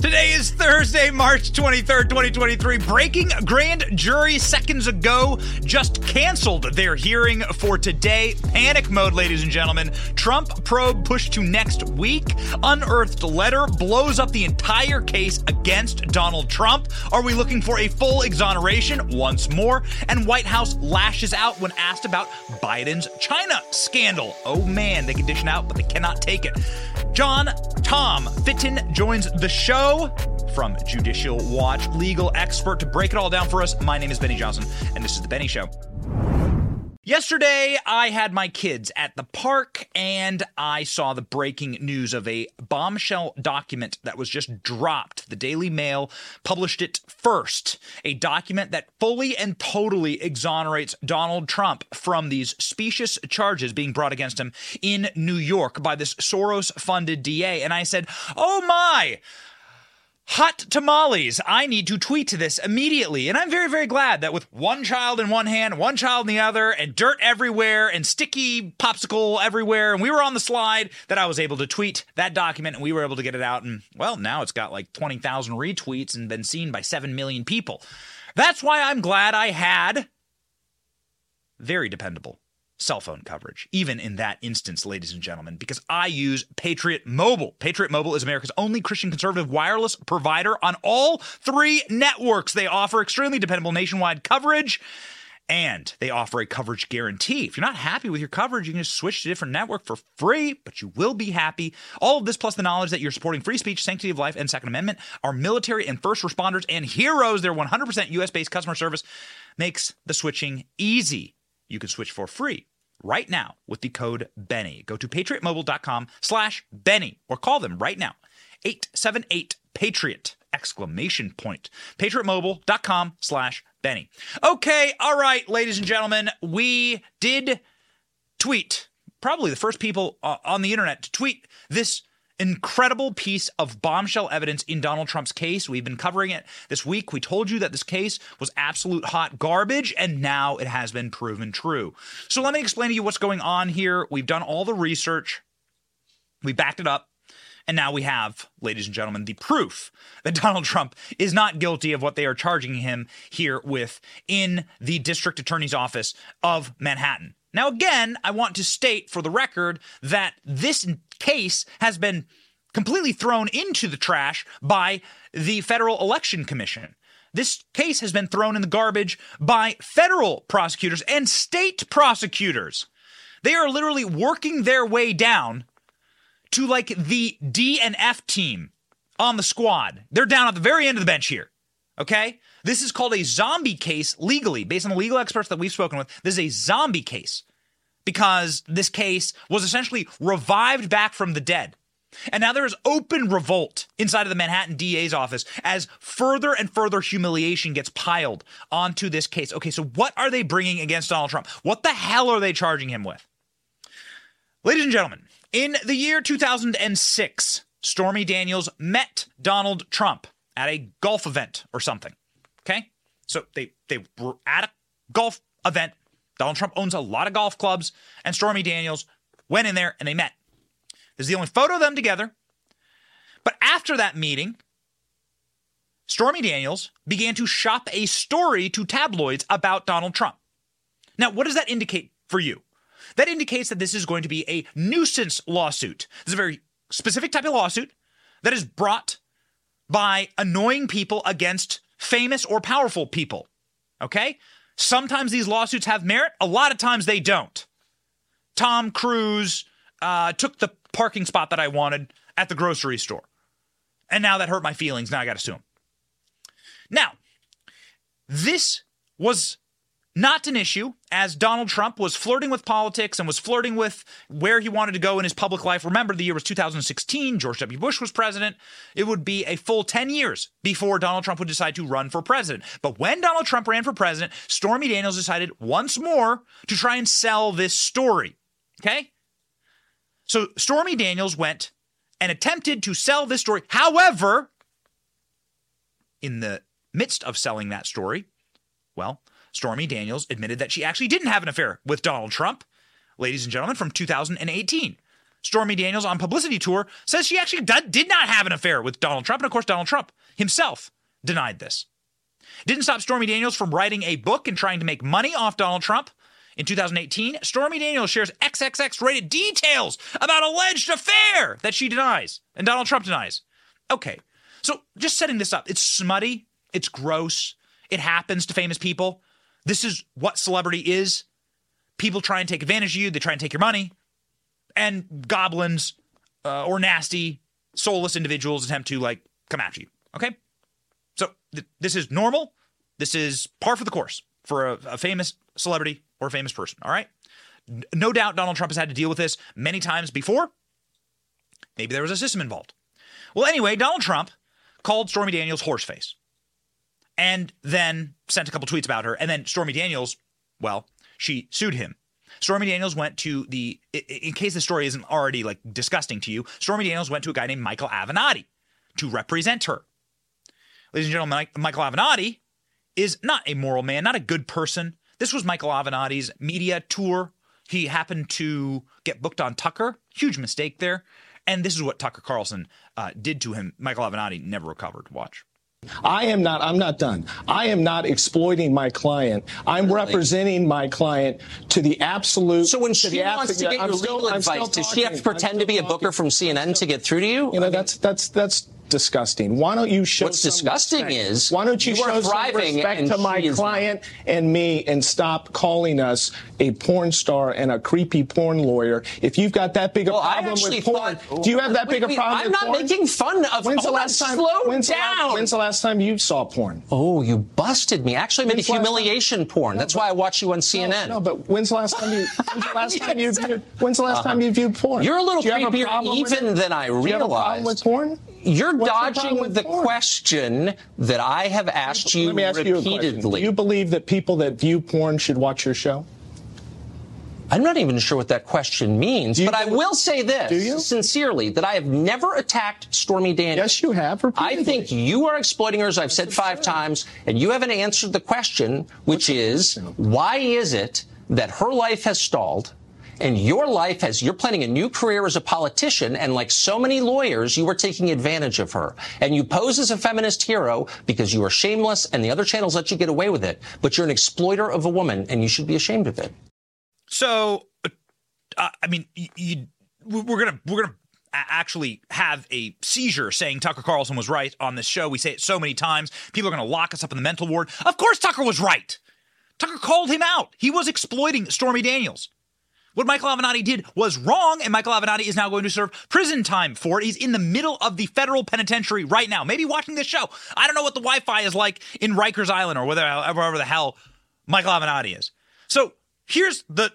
Today is Thursday, March 23rd, 2023. Breaking grand jury seconds ago just canceled their hearing for today. Panic mode, ladies and gentlemen. Trump probe pushed to next week. Unearthed letter blows up the entire case against Donald Trump. Are we looking for a full exoneration once more? And White House lashes out when asked about Biden's China scandal. Oh man, they can dish it out, but they cannot take it. John Tom Fitton joins the show from Judicial Watch, legal expert to break it all down for us. My name is Benny Johnson, and this is The Benny Show. Yesterday, I had my kids at the park and I saw the breaking news of a bombshell document that was just dropped. The Daily Mail published it first. A document that fully and totally exonerates Donald Trump from these specious charges being brought against him in New York by this Soros funded DA. And I said, Oh my! Hot tamales. I need to tweet to this immediately. And I'm very, very glad that with one child in one hand, one child in the other, and dirt everywhere, and sticky popsicle everywhere, and we were on the slide, that I was able to tweet that document and we were able to get it out. And well, now it's got like 20,000 retweets and been seen by 7 million people. That's why I'm glad I had very dependable cell phone coverage, even in that instance, ladies and gentlemen, because I use Patriot Mobile. Patriot Mobile is America's only Christian conservative wireless provider on all three networks. They offer extremely dependable nationwide coverage. And they offer a coverage guarantee. If you're not happy with your coverage, you can just switch to a different network for free, but you will be happy. All of this, plus the knowledge that you're supporting free speech, sanctity of life, and Second Amendment, our military and first responders and heroes, their 100% US based customer service, makes the switching easy you can switch for free right now with the code Benny. Go to patriotmobile.com slash Benny or call them right now. 878 Patriot exclamation point. Patriotmobile.com slash Benny. Okay, all right, ladies and gentlemen, we did tweet, probably the first people on the internet to tweet this incredible piece of bombshell evidence in Donald Trump's case. We've been covering it this week. We told you that this case was absolute hot garbage, and now it has been proven true. So let me explain to you what's going on here. We've done all the research, we backed it up. And now we have, ladies and gentlemen, the proof that Donald Trump is not guilty of what they are charging him here with in the district attorney's office of Manhattan. Now, again, I want to state for the record that this case has been completely thrown into the trash by the Federal Election Commission. This case has been thrown in the garbage by federal prosecutors and state prosecutors. They are literally working their way down to like the D and F team on the squad. They're down at the very end of the bench here. Okay? This is called a zombie case legally, based on the legal experts that we've spoken with. This is a zombie case because this case was essentially revived back from the dead. And now there is open revolt inside of the Manhattan DA's office as further and further humiliation gets piled onto this case. Okay, so what are they bringing against Donald Trump? What the hell are they charging him with? Ladies and gentlemen, in the year 2006, Stormy Daniels met Donald Trump at a golf event or something. Okay? So they they were at a golf event. Donald Trump owns a lot of golf clubs, and Stormy Daniels went in there and they met. This is the only photo of them together. But after that meeting, Stormy Daniels began to shop a story to tabloids about Donald Trump. Now, what does that indicate for you? That indicates that this is going to be a nuisance lawsuit. This is a very specific type of lawsuit that is brought by annoying people against famous or powerful people. Okay? Sometimes these lawsuits have merit, a lot of times they don't. Tom Cruise uh, took the parking spot that I wanted at the grocery store. And now that hurt my feelings. Now I got to sue him. Now, this was not an issue as Donald Trump was flirting with politics and was flirting with where he wanted to go in his public life. Remember, the year was 2016. George W. Bush was president. It would be a full 10 years before Donald Trump would decide to run for president. But when Donald Trump ran for president, Stormy Daniels decided once more to try and sell this story. Okay? So Stormy Daniels went and attempted to sell this story. However, in the midst of selling that story, well, Stormy Daniels admitted that she actually didn't have an affair with Donald Trump, ladies and gentlemen, from 2018. Stormy Daniels on publicity tour says she actually did not have an affair with Donald Trump. And of course, Donald Trump himself denied this. Didn't stop Stormy Daniels from writing a book and trying to make money off Donald Trump. In 2018, Stormy Daniels shares XXX rated details about alleged affair that she denies and Donald Trump denies. Okay, so just setting this up, it's smutty, it's gross, it happens to famous people. This is what celebrity is. People try and take advantage of you, they try and take your money, and goblins uh, or nasty, soulless individuals attempt to like come after you. Okay, so th- this is normal. This is par for the course for a, a famous celebrity or a famous person. All right. No doubt Donald Trump has had to deal with this many times before. Maybe there was a system involved. Well, anyway, Donald Trump called Stormy Daniels horseface and then sent a couple tweets about her. And then Stormy Daniels, well, she sued him. Stormy Daniels went to the, in case the story isn't already like disgusting to you, Stormy Daniels went to a guy named Michael Avenatti to represent her. Ladies and gentlemen, Michael Avenatti is not a moral man, not a good person. This was Michael Avenatti's media tour. He happened to get booked on Tucker. Huge mistake there. And this is what Tucker Carlson uh, did to him. Michael Avenatti never recovered. Watch. I am not, I'm not done. I am not exploiting my client. I'm really? representing my client to the absolute. So when she wants to get I'm legal still, advice, does she have to pretend to be a booker from CNN to get through to you? You know, that's, that's, that's disgusting. Why don't you show What's disgusting respect? is why don't you, you show some respect to my client and me and stop calling us a porn star and a creepy porn lawyer? If you've got that big a well, problem with porn, thought, do you have that big a problem? I'm not porn? making fun of. When's the last time? Slow when's down. The last, when's the last time you saw porn? Oh, you busted me. Actually, I made a humiliation porn. No, That's but, why I watch you on CNN. No, no, but when's the last time you? When's the last time you viewed? When's the last uh-huh. time you viewed porn? You're a little creepier even than I realized. Do you have a problem with porn? You're What's dodging the porn? question that I have asked you Let me ask repeatedly. You Do you believe that people that view porn should watch your show? I'm not even sure what that question means, but I will say this sincerely that I have never attacked Stormy Daniels. Yes, you have. Repeatedly. I think you are exploiting her, as I've said five times, and you haven't answered the question, which is why is it that her life has stalled? And your life as you're planning a new career as a politician and like so many lawyers you are taking advantage of her and you pose as a feminist hero because you are shameless and the other channels let you get away with it but you're an exploiter of a woman and you should be ashamed of it so uh, i mean you, you, we're gonna we're gonna actually have a seizure saying Tucker Carlson was right on this show. We say it so many times. People are going to lock us up in the mental ward. Of course, Tucker was right. Tucker called him out. He was exploiting Stormy Daniels. What Michael Avenatti did was wrong, and Michael Avenatti is now going to serve prison time for it. He's in the middle of the federal penitentiary right now, maybe watching this show. I don't know what the Wi Fi is like in Rikers Island or wherever the hell Michael Avenatti is. So here's the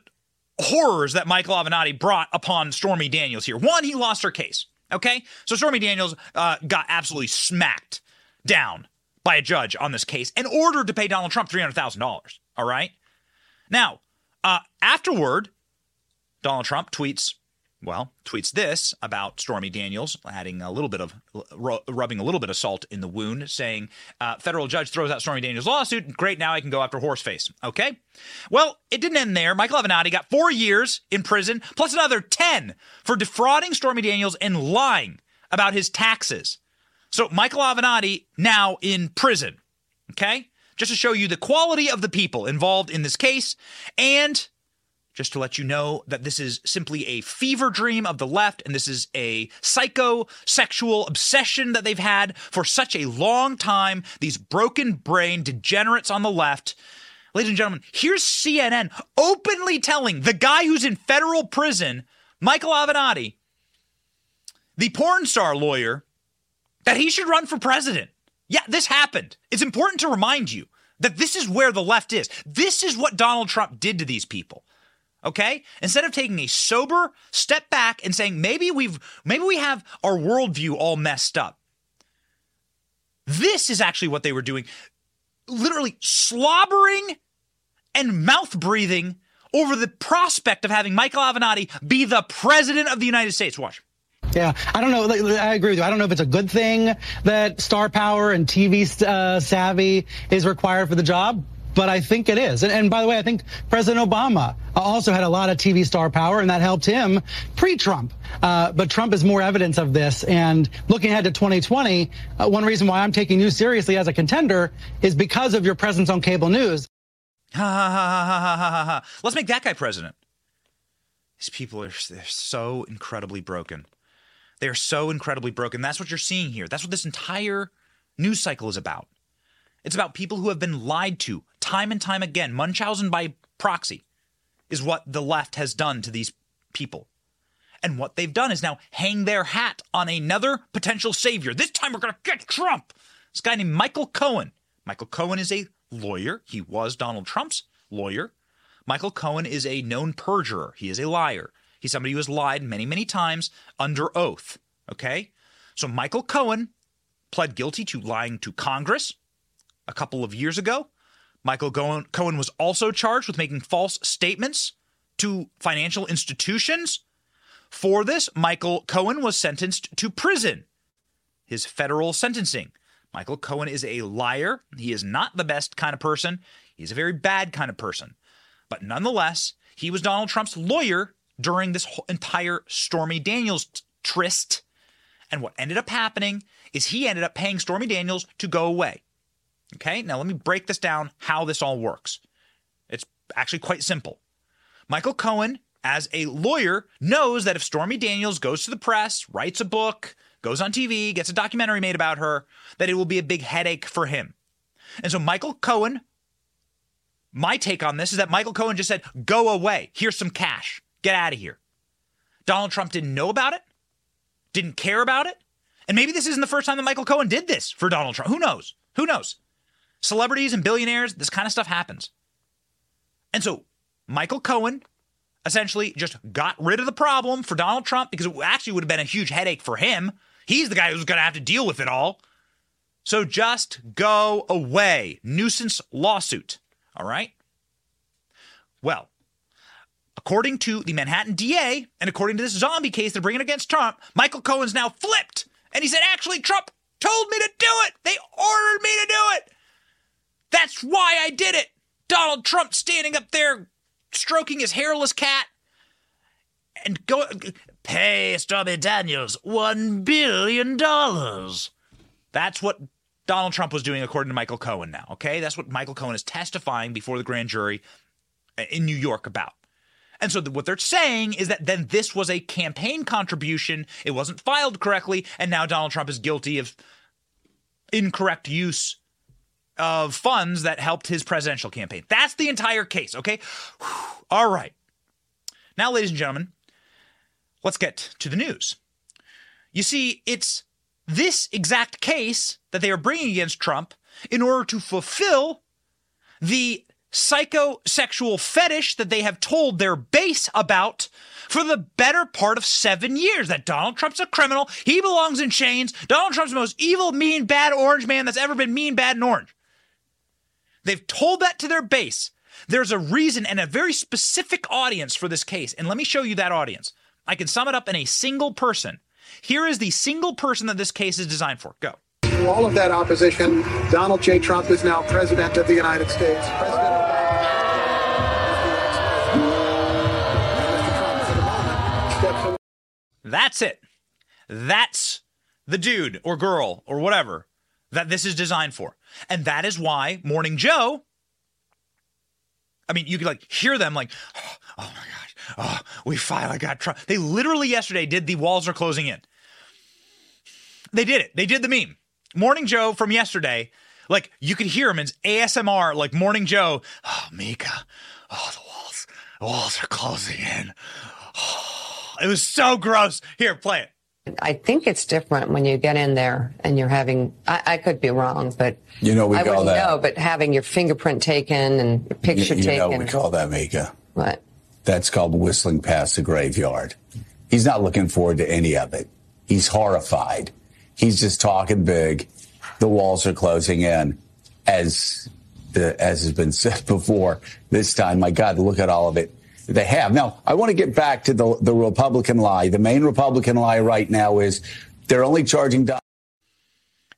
horrors that Michael Avenatti brought upon Stormy Daniels here. One, he lost her case. Okay? So Stormy Daniels uh, got absolutely smacked down by a judge on this case and ordered to pay Donald Trump $300,000. All right? Now, uh, afterward, Donald Trump tweets, well, tweets this about Stormy Daniels, adding a little bit of rubbing a little bit of salt in the wound, saying, uh, "Federal judge throws out Stormy Daniels' lawsuit. Great, now I can go after Horseface." Okay, well, it didn't end there. Michael Avenatti got four years in prison, plus another ten for defrauding Stormy Daniels and lying about his taxes. So Michael Avenatti now in prison. Okay, just to show you the quality of the people involved in this case and just to let you know that this is simply a fever dream of the left and this is a psychosexual obsession that they've had for such a long time. These broken brain degenerates on the left. Ladies and gentlemen, here's CNN openly telling the guy who's in federal prison, Michael Avenatti, the porn star lawyer, that he should run for president. Yeah, this happened. It's important to remind you that this is where the left is. This is what Donald Trump did to these people okay instead of taking a sober step back and saying maybe we've maybe we have our worldview all messed up this is actually what they were doing literally slobbering and mouth breathing over the prospect of having michael avenatti be the president of the united states watch yeah, I don't know. I agree with you. I don't know if it's a good thing that star power and TV uh, savvy is required for the job. But I think it is. And, and, by the way, I think President Obama also had a lot of TV star power, and that helped him pre-Trump. Uh, but Trump is more evidence of this. And looking ahead to 2020, uh, one reason why I'm taking you seriously as a contender is because of your presence on cable news. Ha ha ha ha ha ha ha. Let's make that guy president. These people are they're so incredibly broken. They are so incredibly broken. That's what you're seeing here. That's what this entire news cycle is about. It's about people who have been lied to time and time again. Munchausen by proxy is what the left has done to these people. And what they've done is now hang their hat on another potential savior. This time we're going to get Trump. This guy named Michael Cohen. Michael Cohen is a lawyer. He was Donald Trump's lawyer. Michael Cohen is a known perjurer. He is a liar. He's somebody who has lied many, many times under oath. Okay? So Michael Cohen pled guilty to lying to Congress a couple of years ago. Michael Cohen was also charged with making false statements to financial institutions. For this, Michael Cohen was sentenced to prison. His federal sentencing. Michael Cohen is a liar. He is not the best kind of person. He's a very bad kind of person. But nonetheless, he was Donald Trump's lawyer during this entire Stormy Daniels tryst. And what ended up happening is he ended up paying Stormy Daniels to go away. Okay, now let me break this down how this all works. It's actually quite simple. Michael Cohen, as a lawyer, knows that if Stormy Daniels goes to the press, writes a book, goes on TV, gets a documentary made about her, that it will be a big headache for him. And so Michael Cohen my take on this is that Michael Cohen just said, go away. Here's some cash. Get out of here. Donald Trump didn't know about it, didn't care about it. And maybe this isn't the first time that Michael Cohen did this for Donald Trump. Who knows? Who knows? Celebrities and billionaires, this kind of stuff happens. And so Michael Cohen essentially just got rid of the problem for Donald Trump because it actually would have been a huge headache for him. He's the guy who's going to have to deal with it all. So just go away. Nuisance lawsuit. All right? Well, according to the Manhattan DA and according to this zombie case they're bringing against Trump, Michael Cohen's now flipped. And he said, actually, Trump told me to do it. They ordered me to do it. That's why I did it. Donald Trump standing up there stroking his hairless cat and go pay Stormy Daniels $1 billion. That's what Donald Trump was doing, according to Michael Cohen now. Okay. That's what Michael Cohen is testifying before the grand jury uh, in New York about. And so what they're saying is that then this was a campaign contribution. It wasn't filed correctly. And now Donald Trump is guilty of incorrect use of funds that helped his presidential campaign. That's the entire case. Okay. All right. Now, ladies and gentlemen, let's get to the news. You see, it's this exact case that they are bringing against Trump in order to fulfill the psychosexual fetish that they have told their base about for the better part of seven years that Donald Trump's a criminal. He belongs in chains. Donald Trump's the most evil, mean, bad orange man that's ever been mean, bad, and orange. They've told that to their base. There's a reason and a very specific audience for this case. And let me show you that audience. I can sum it up in a single person. Here is the single person that this case is designed for. Go. Through all of that opposition, Donald J. Trump is now president of the United States. President That's it. That's the dude or girl or whatever that this is designed for. And that is why Morning Joe, I mean, you could like hear them like, oh, oh my gosh, oh, we finally got Trump. They literally yesterday did the walls are closing in. They did it. They did the meme. Morning Joe from yesterday, like you could hear him in ASMR, like Morning Joe. Oh, Mika. Oh, the walls, the walls are closing in. Oh, it was so gross. Here, play it. I think it's different when you get in there and you're having. I, I could be wrong, but you know we I call that. Know, but having your fingerprint taken and your picture you, you taken. know we call that, Mika. What? That's called whistling past the graveyard. He's not looking forward to any of it. He's horrified. He's just talking big. The walls are closing in, as the, as has been said before. This time, my God, look at all of it they have. Now, I want to get back to the the Republican lie. The main Republican lie right now is they're only charging. The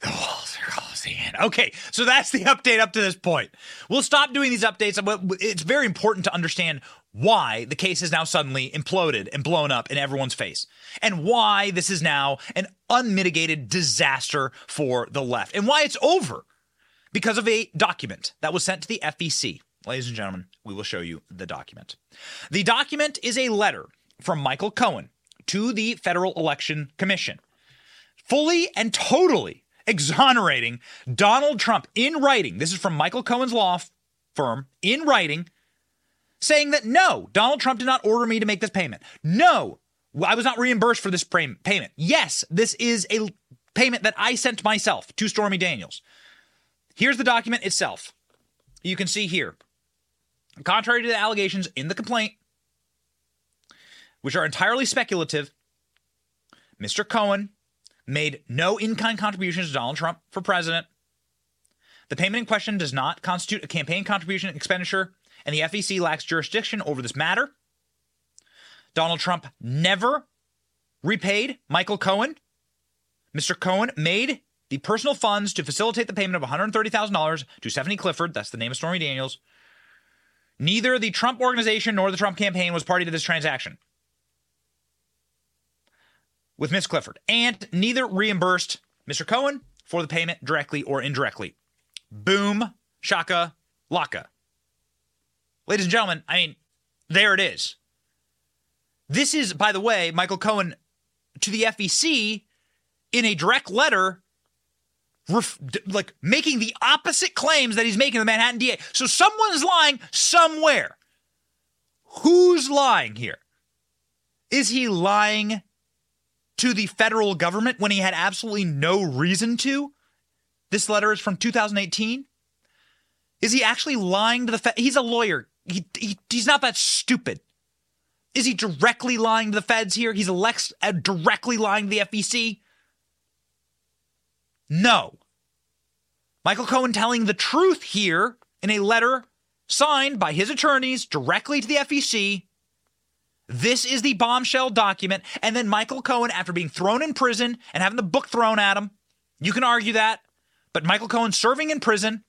walls are closing in. Okay, so that's the update up to this point. We'll stop doing these updates. But it's very important to understand why the case has now suddenly imploded and blown up in everyone's face, and why this is now an unmitigated disaster for the left, and why it's over because of a document that was sent to the FEC. Ladies and gentlemen, we will show you the document. The document is a letter from Michael Cohen to the Federal Election Commission, fully and totally exonerating Donald Trump in writing. This is from Michael Cohen's law firm in writing, saying that no, Donald Trump did not order me to make this payment. No, I was not reimbursed for this payment. Yes, this is a payment that I sent myself to Stormy Daniels. Here's the document itself. You can see here. Contrary to the allegations in the complaint, which are entirely speculative, Mr. Cohen made no in kind contributions to Donald Trump for president. The payment in question does not constitute a campaign contribution expenditure, and the FEC lacks jurisdiction over this matter. Donald Trump never repaid Michael Cohen. Mr. Cohen made the personal funds to facilitate the payment of $130,000 to Stephanie Clifford, that's the name of Stormy Daniels. Neither the Trump organization nor the Trump campaign was party to this transaction with Miss Clifford, and neither reimbursed Mr. Cohen for the payment directly or indirectly. Boom, shaka, laka. Ladies and gentlemen, I mean, there it is. This is, by the way, Michael Cohen to the FEC in a direct letter, ref- like making the opposite claims that he's making the Manhattan DA. So someone's lying somewhere. Who's lying here? Is he lying to the federal government when he had absolutely no reason to? This letter is from 2018. Is he actually lying to the Fed? He's a lawyer. He, he, he's not that stupid. Is he directly lying to the feds here? He's Alex, uh, directly lying to the FEC? No. Michael Cohen telling the truth here in a letter signed by his attorneys directly to the FEC this is the bombshell document. And then Michael Cohen, after being thrown in prison and having the book thrown at him, you can argue that, but Michael Cohen serving in prison,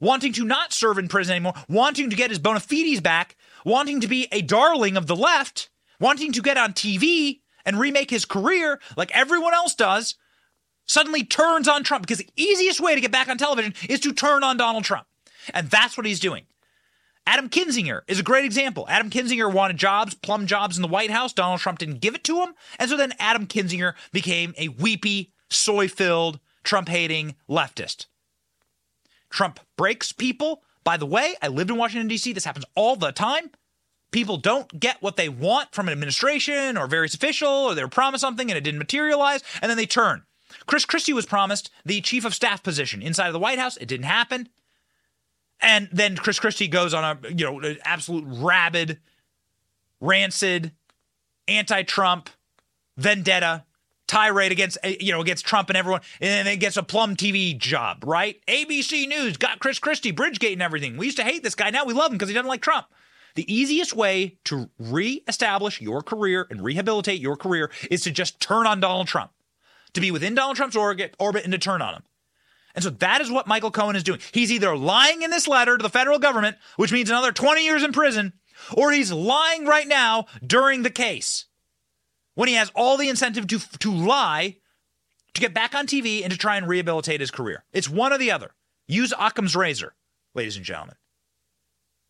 wanting to not serve in prison anymore, wanting to get his bona fides back, wanting to be a darling of the left, wanting to get on TV and remake his career like everyone else does, suddenly turns on Trump because the easiest way to get back on television is to turn on Donald Trump. And that's what he's doing. Adam Kinzinger is a great example. Adam Kinzinger wanted jobs, plum jobs in the White House. Donald Trump didn't give it to him. And so then Adam Kinzinger became a weepy, soy filled, Trump hating leftist. Trump breaks people. By the way, I lived in Washington, D.C. This happens all the time. People don't get what they want from an administration or various official, or they were promised something and it didn't materialize, and then they turn. Chris Christie was promised the chief of staff position inside of the White House. It didn't happen. And then Chris Christie goes on a, you know, absolute rabid, rancid, anti-Trump vendetta tirade against eh, you know against Trump and everyone, and then gets a Plum TV job, right? ABC News got Chris Christie, Bridgegate, and everything. We used to hate this guy. Now we love him because he doesn't like Trump. The easiest way to reestablish your career and rehabilitate your career is to just turn on Donald Trump, to be within Donald Trump's orbit, orbit and to turn on him. And so that is what Michael Cohen is doing. He's either lying in this letter to the federal government, which means another 20 years in prison, or he's lying right now during the case when he has all the incentive to, to lie to get back on TV and to try and rehabilitate his career. It's one or the other. Use Occam's razor, ladies and gentlemen.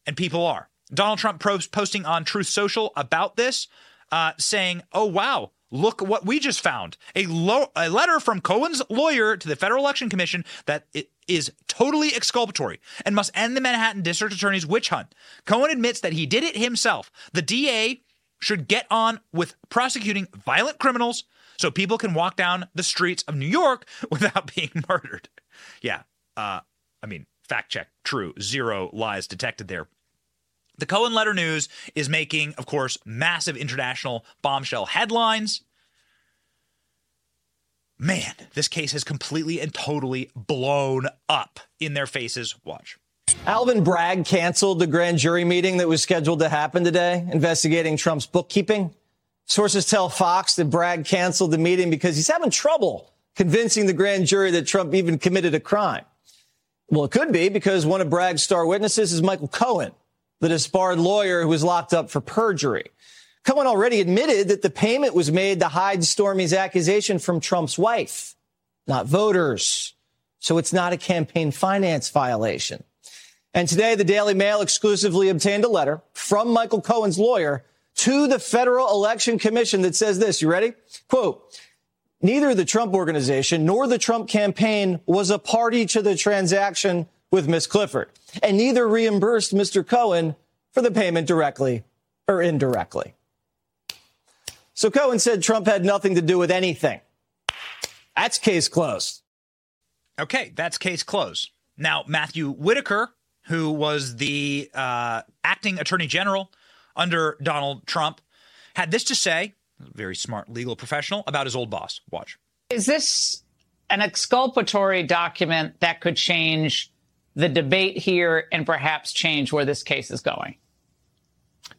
And people are. Donald Trump posting on Truth Social about this, uh, saying, oh, wow, Look what we just found a, lo- a letter from Cohen's lawyer to the Federal Election Commission that it is totally exculpatory and must end the Manhattan District Attorney's witch hunt. Cohen admits that he did it himself. The DA should get on with prosecuting violent criminals so people can walk down the streets of New York without being murdered. Yeah, uh, I mean, fact check, true, zero lies detected there. The Cohen letter news is making, of course, massive international bombshell headlines. Man, this case has completely and totally blown up in their faces. Watch. Alvin Bragg canceled the grand jury meeting that was scheduled to happen today investigating Trump's bookkeeping. Sources tell Fox that Bragg canceled the meeting because he's having trouble convincing the grand jury that Trump even committed a crime? Well, it could be because one of Bragg's star witnesses is Michael Cohen, the disbarred lawyer who was locked up for perjury. Cohen already admitted that the payment was made to hide Stormy's accusation from Trump's wife, not voters. So it's not a campaign finance violation. And today, the Daily Mail exclusively obtained a letter from Michael Cohen's lawyer to the Federal Election Commission that says this. You ready? Quote, neither the Trump organization nor the Trump campaign was a party to the transaction with Miss Clifford, and neither reimbursed Mr. Cohen for the payment directly or indirectly. So Cohen said Trump had nothing to do with anything. That's case closed. Okay, that's case closed. Now, Matthew Whitaker, who was the uh, acting attorney general under Donald Trump, had this to say, very smart legal professional, about his old boss. Watch. Is this an exculpatory document that could change the debate here and perhaps change where this case is going?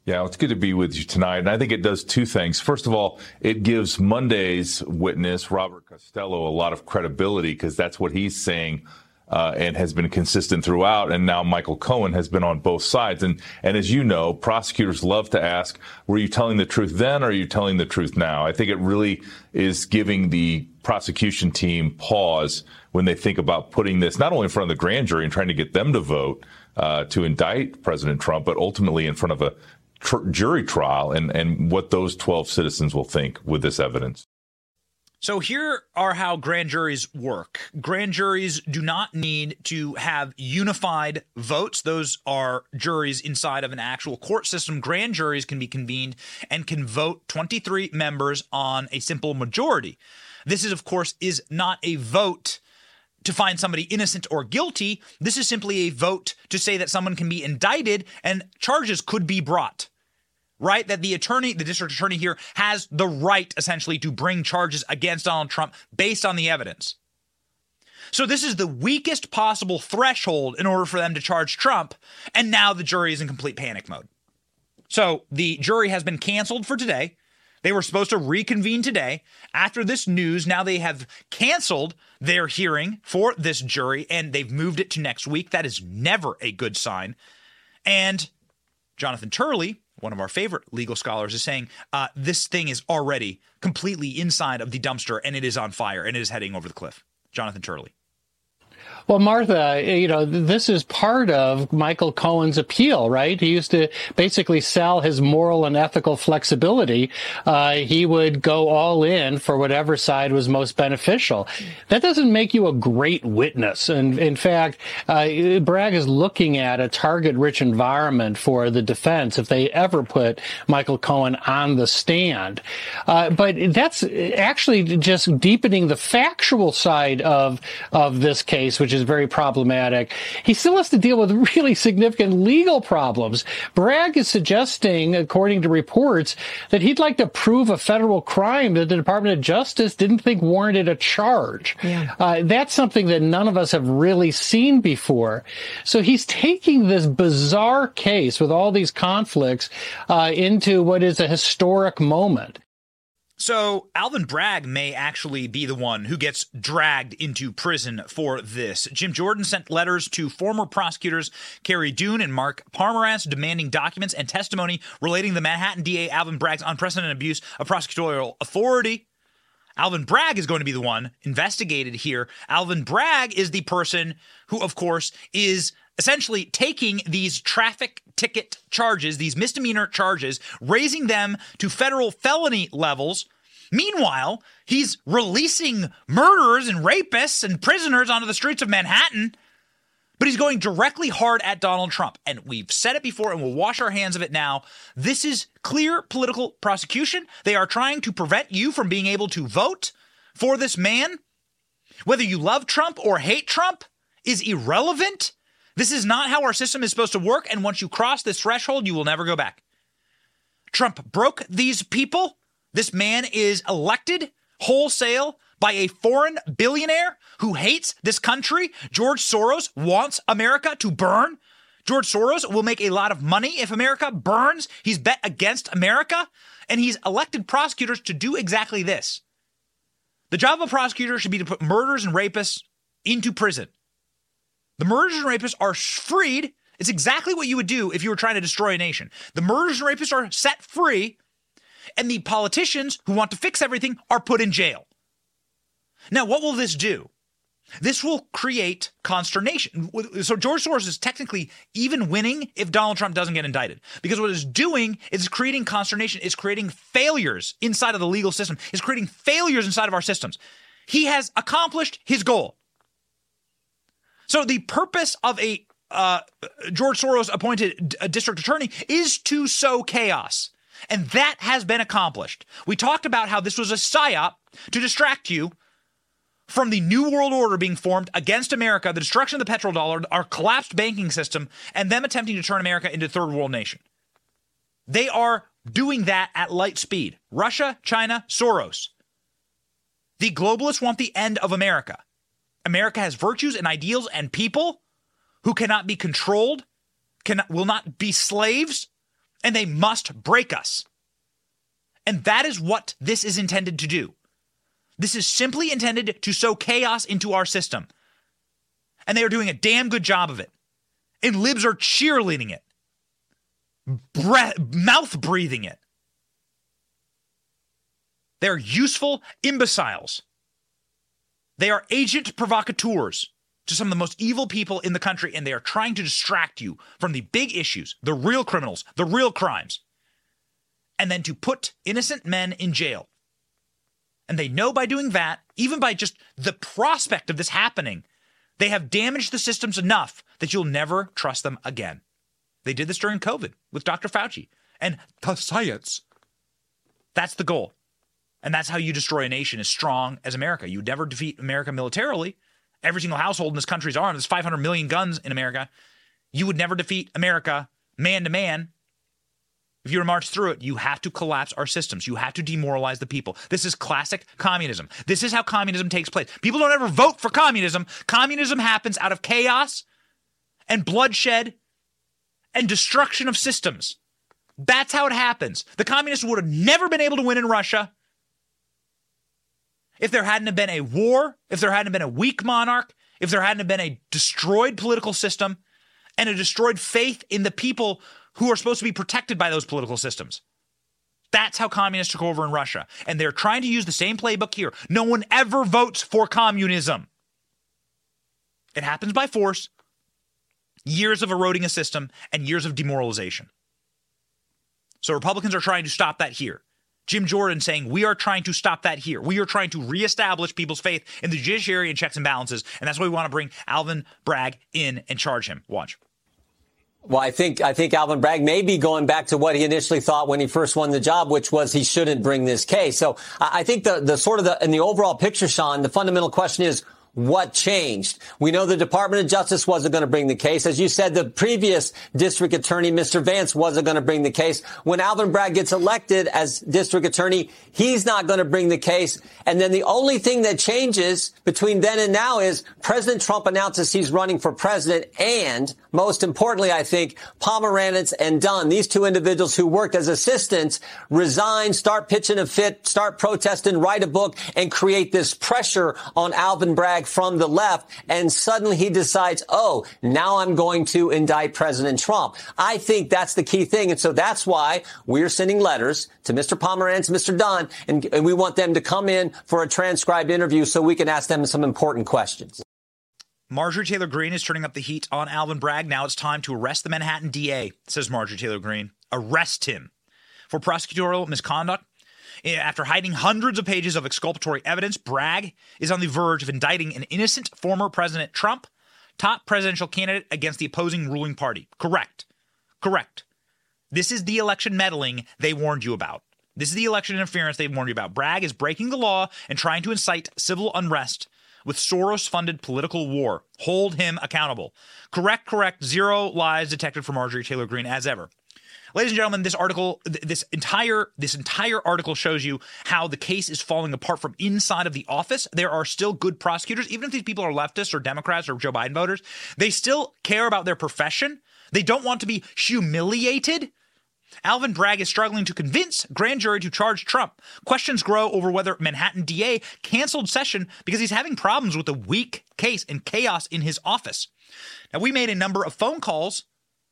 Yeah, it's good to be with you tonight. And I think it does two things. First of all, it gives Monday's witness, Robert Costello, a lot of credibility because that's what he's saying uh, and has been consistent throughout. And now Michael Cohen has been on both sides. And, and as you know, prosecutors love to ask, were you telling the truth then or are you telling the truth now? I think it really is giving the prosecution team pause when they think about putting this not only in front of the grand jury and trying to get them to vote uh, to indict President Trump, but ultimately in front of a tr- jury trial and, and what those 12 citizens will think with this evidence. So here are how grand juries work. Grand juries do not need to have unified votes. Those are juries inside of an actual court system. Grand juries can be convened and can vote 23 members on a simple majority. This is of course is not a vote to find somebody innocent or guilty. This is simply a vote to say that someone can be indicted and charges could be brought right? That the attorney, the district attorney here, has the right essentially to bring charges against Donald Trump based on the evidence. So this is the weakest possible threshold in order for them to charge Trump, and now the jury is in complete panic mode. So the jury has been canceled for today. They were supposed to reconvene today. After this news, now they have canceled their hearing for this jury and they've moved it to next week. That is never a good sign. And Jonathan Turley, one of our favorite legal scholars, is saying uh, this thing is already completely inside of the dumpster and it is on fire and it is heading over the cliff. Jonathan Turley. Well, Martha, you know, this is part of Michael Cohen's appeal, right? He used to basically sell his moral and ethical flexibility. Uh, he would go all in for whatever side was most beneficial. That doesn't make you a great witness. And in fact, uh, Bragg is looking at a target rich environment for the defense if they ever put Michael Cohen on the stand. Uh, but that's actually just deepening the factual side of, of this case, which is is very problematic. He still has to deal with really significant legal problems. Bragg is suggesting, according to reports, that he'd like to prove a federal crime that the Department of Justice didn't think warranted a charge. Yeah. Uh, that's something that none of us have really seen before. So he's taking this bizarre case with all these conflicts uh, into what is a historic moment. So Alvin Bragg may actually be the one who gets dragged into prison for this. Jim Jordan sent letters to former prosecutors Carey Dunne and Mark Pomerantz demanding documents and testimony relating the Manhattan DA Alvin Bragg's unprecedented abuse of prosecutorial authority. Alvin Bragg is going to be the one investigated here. Alvin Bragg is the person who, of course, is essentially taking these traffic ticket charges, these misdemeanor charges, raising them to federal felony levels. Meanwhile, he's releasing murderers and rapists and prisoners onto the streets of Manhattan. But he's going directly hard at Donald Trump. And we've said it before and we'll wash our hands of it now. This is clear political prosecution. They are trying to prevent you from being able to vote for this man. Whether you love Trump or hate Trump is irrelevant. This is not how our system is supposed to work, and once you cross this threshold, you will never go back. Trump broke these people. This man is elected wholesale by a foreign billionaire who hates this country. George Soros wants America to burn. George Soros will make a lot of money if America burns. He's bet against America, and he's elected prosecutors to do exactly this. The job of a prosecutor should be to put murderers and rapists into prison. The murderers and rapists are freed. It's exactly what you would do if you were trying to destroy a nation. The murderers and rapists are set free, and the politicians who want to fix everything are put in jail. Now, what will this do? This will create consternation. So George Soros is technically even winning if Donald Trump doesn't get indicted. Because what it's doing is creating consternation, is creating failures inside of the legal system, is creating failures inside of our systems. He has accomplished his goal. So the purpose of a uh, George Soros appointed district attorney is to sow chaos. And that has been accomplished. We talked about how this was a psyop to distract you from the New World Order being formed against America, the destruction of the petrodollar, our collapsed banking system, and them attempting to turn America into a third world nation. They are doing that at light speed. Russia, China, Soros. The globalists want the end of America. America has virtues and ideals and people who cannot be controlled, cannot, will not be slaves, and they must break us. And that is what this is intended to do. This is simply intended to sow chaos into our system. And they are doing a damn good job of it. And libs are cheerleading it, breath, mouth breathing it. They're useful imbeciles. They are agent provocateurs to some of the most evil people in the country, and they are trying to distract you from the big issues, the real criminals, the real crimes, and then to put innocent men in jail and they know by doing that, even by just the prospect of this happening, they have damaged the systems enough that you'll never trust them again. They did this during COVID with Dr. Fauci and the science. That's the goal. And that's how you destroy a nation as strong as America. You would never defeat America militarily. Every single household in this country is armed. There's 500 million guns in America. You would never defeat America man to man if you were to march through it, you have to collapse our systems. You have to demoralize the people. This is classic communism. This is how communism takes place. People don't ever vote for communism. Communism happens out of chaos and bloodshed and destruction of systems. That's how it happens. The communists would have never been able to win in Russia if there hadn't been a war, if there hadn't been a weak monarch, if there hadn't been a destroyed political system and a destroyed faith in the people who are supposed to be protected by those political systems. That's how communists took over in Russia. And they're trying to use the same playbook here. No one ever votes for communism. It happens by force, years of eroding a system, and years of demoralization. So Republicans are trying to stop that here. Jim Jordan saying, We are trying to stop that here. We are trying to reestablish people's faith in the judiciary and checks and balances. And that's why we want to bring Alvin Bragg in and charge him. Watch. Well, I think I think Alvin Bragg may be going back to what he initially thought when he first won the job, which was he shouldn't bring this case. So I think the the sort of the in the overall picture, Sean, the fundamental question is what changed? We know the Department of Justice wasn't going to bring the case. As you said, the previous district attorney, Mr. Vance, wasn't going to bring the case. When Alvin Bragg gets elected as district attorney, he's not going to bring the case. And then the only thing that changes between then and now is President Trump announces he's running for president. And most importantly, I think Pomerantz and Dunne, these two individuals who worked as assistants, resign, start pitching a fit, start protesting, write a book, and create this pressure on Alvin Bragg from the left, and suddenly he decides, oh, now I'm going to indict President Trump. I think that's the key thing. And so that's why we're sending letters to Mr. Pomerantz, Mr. Dunne, and, and we want them to come in for a transcribed interview so we can ask them some important questions. Marjorie Taylor Greene is turning up the heat on Alvin Bragg. Now it's time to arrest the Manhattan DA, says Marjorie Taylor Greene. Arrest him for prosecutorial misconduct Eh, after hiding hundreds of pages of exculpatory evidence, Bragg is on the verge of indicting an innocent former President Trump, top presidential candidate against the opposing ruling party. Correct. Correct. This is the election meddling they warned you about. This is the election interference they warned you about. Bragg is breaking the law and trying to incite civil unrest with Soros funded political war. Hold him accountable. Correct, correct. Zero lies detected from Marjorie Taylor Greene as ever. Ladies and gentlemen, this article, this entire this entire article shows you how the case is falling apart from inside of the office. There are still good prosecutors, even if these people are leftists or Democrats or Joe Biden voters. They still care about their profession. They don't want to be humiliated Alvin Bragg is struggling to convince grand jury to charge Trump. Questions grow over whether Manhattan DA canceled session because he's having problems with a weak case and chaos in his office. Now, we made a number of phone calls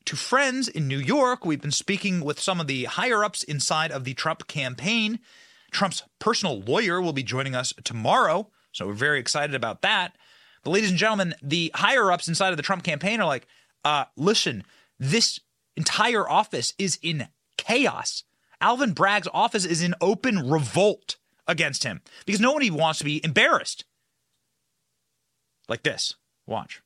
to friends in New York. We've been speaking with some of the higher ups inside of the Trump campaign. Trump's personal lawyer will be joining us tomorrow, so we're very excited about that. But, ladies and gentlemen, the higher ups inside of the Trump campaign are like, uh, listen, this entire office is in chaos. Alvin Bragg's office is in open revolt against him because nobody wants to be embarrassed. Like this. Watch.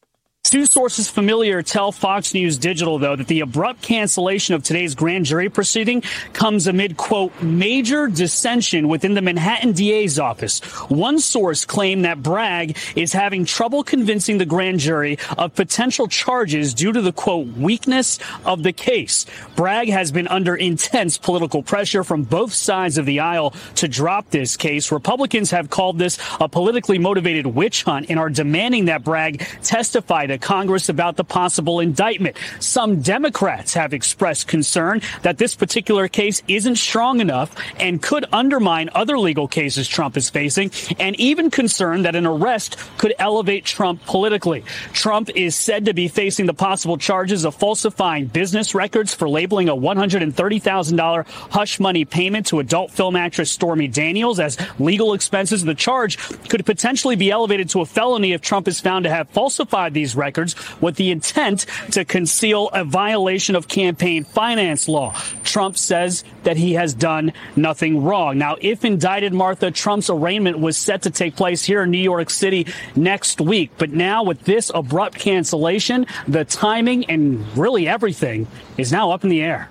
Two sources familiar tell Fox News Digital, though, that the abrupt cancellation of today's grand jury proceeding comes amid, quote, major dissension within the Manhattan DA's office. One source claimed that Bragg is having trouble convincing the grand jury of potential charges due to the, quote, weakness of the case. Bragg has been under intense political pressure from both sides of the aisle to drop this case. Republicans have called this a politically motivated witch hunt and are demanding that Bragg testify to Congress about the possible indictment. Some Democrats have expressed concern that this particular case isn't strong enough and could undermine other legal cases Trump is facing, and even concern that an arrest could elevate Trump politically. Trump is said to be facing the possible charges of falsifying business records for labeling a $130,000 hush money payment to adult film actress Stormy Daniels as legal expenses. The charge could potentially be elevated to a felony if Trump is found to have falsified these records records with the intent to conceal a violation of campaign finance law. Trump says that he has done nothing wrong. Now, if indicted, Martha, Trump's arraignment was set to take place here in New York City next week. But now, with this abrupt cancellation, the timing and really everything is now up in the air.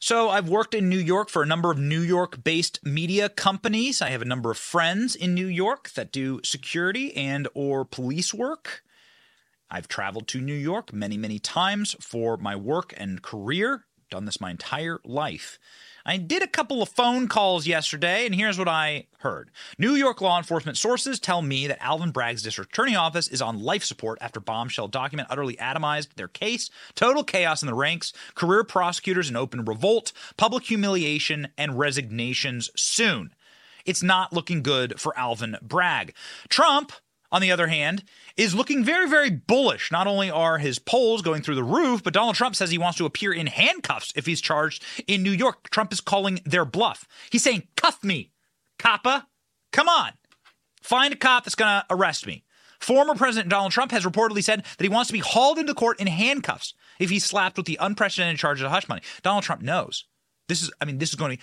So, I've worked in New York for a number of New York based media companies. I have a number of friends in New York that do security and or police work. I've traveled to New York many, many times for my work and career, done this my entire life. I did a couple of phone calls yesterday, and here's what I heard. New York law enforcement sources tell me that Alvin Bragg's district attorney office is on life support after bombshell document utterly atomized their case. Total chaos in the ranks, career prosecutors in open revolt, public humiliation, and resignations soon. It's not looking good for Alvin Bragg. Trump on the other hand, is looking very, very bullish. Not only are his polls going through the roof, but Donald Trump says he wants to appear in handcuffs if he's charged in New York. Trump is calling their bluff. He's saying, Cuff me, coppa. Come on. Find a cop that's going to arrest me. Former President Donald Trump has reportedly said that he wants to be hauled into court in handcuffs if he's slapped with the unprecedented charge of hush money. Donald Trump knows. This is, I mean, this is going to be,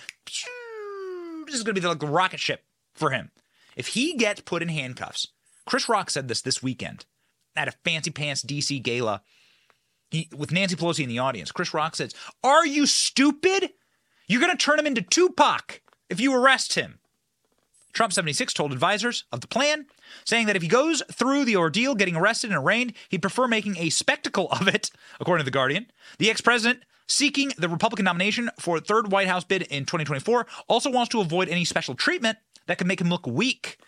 this is going to be like the rocket ship for him. If he gets put in handcuffs, Chris Rock said this this weekend at a fancy pants DC gala he, with Nancy Pelosi in the audience. Chris Rock says, Are you stupid? You're going to turn him into Tupac if you arrest him. Trump 76 told advisors of the plan, saying that if he goes through the ordeal getting arrested and arraigned, he'd prefer making a spectacle of it, according to The Guardian. The ex president, seeking the Republican nomination for third White House bid in 2024, also wants to avoid any special treatment that could make him look weak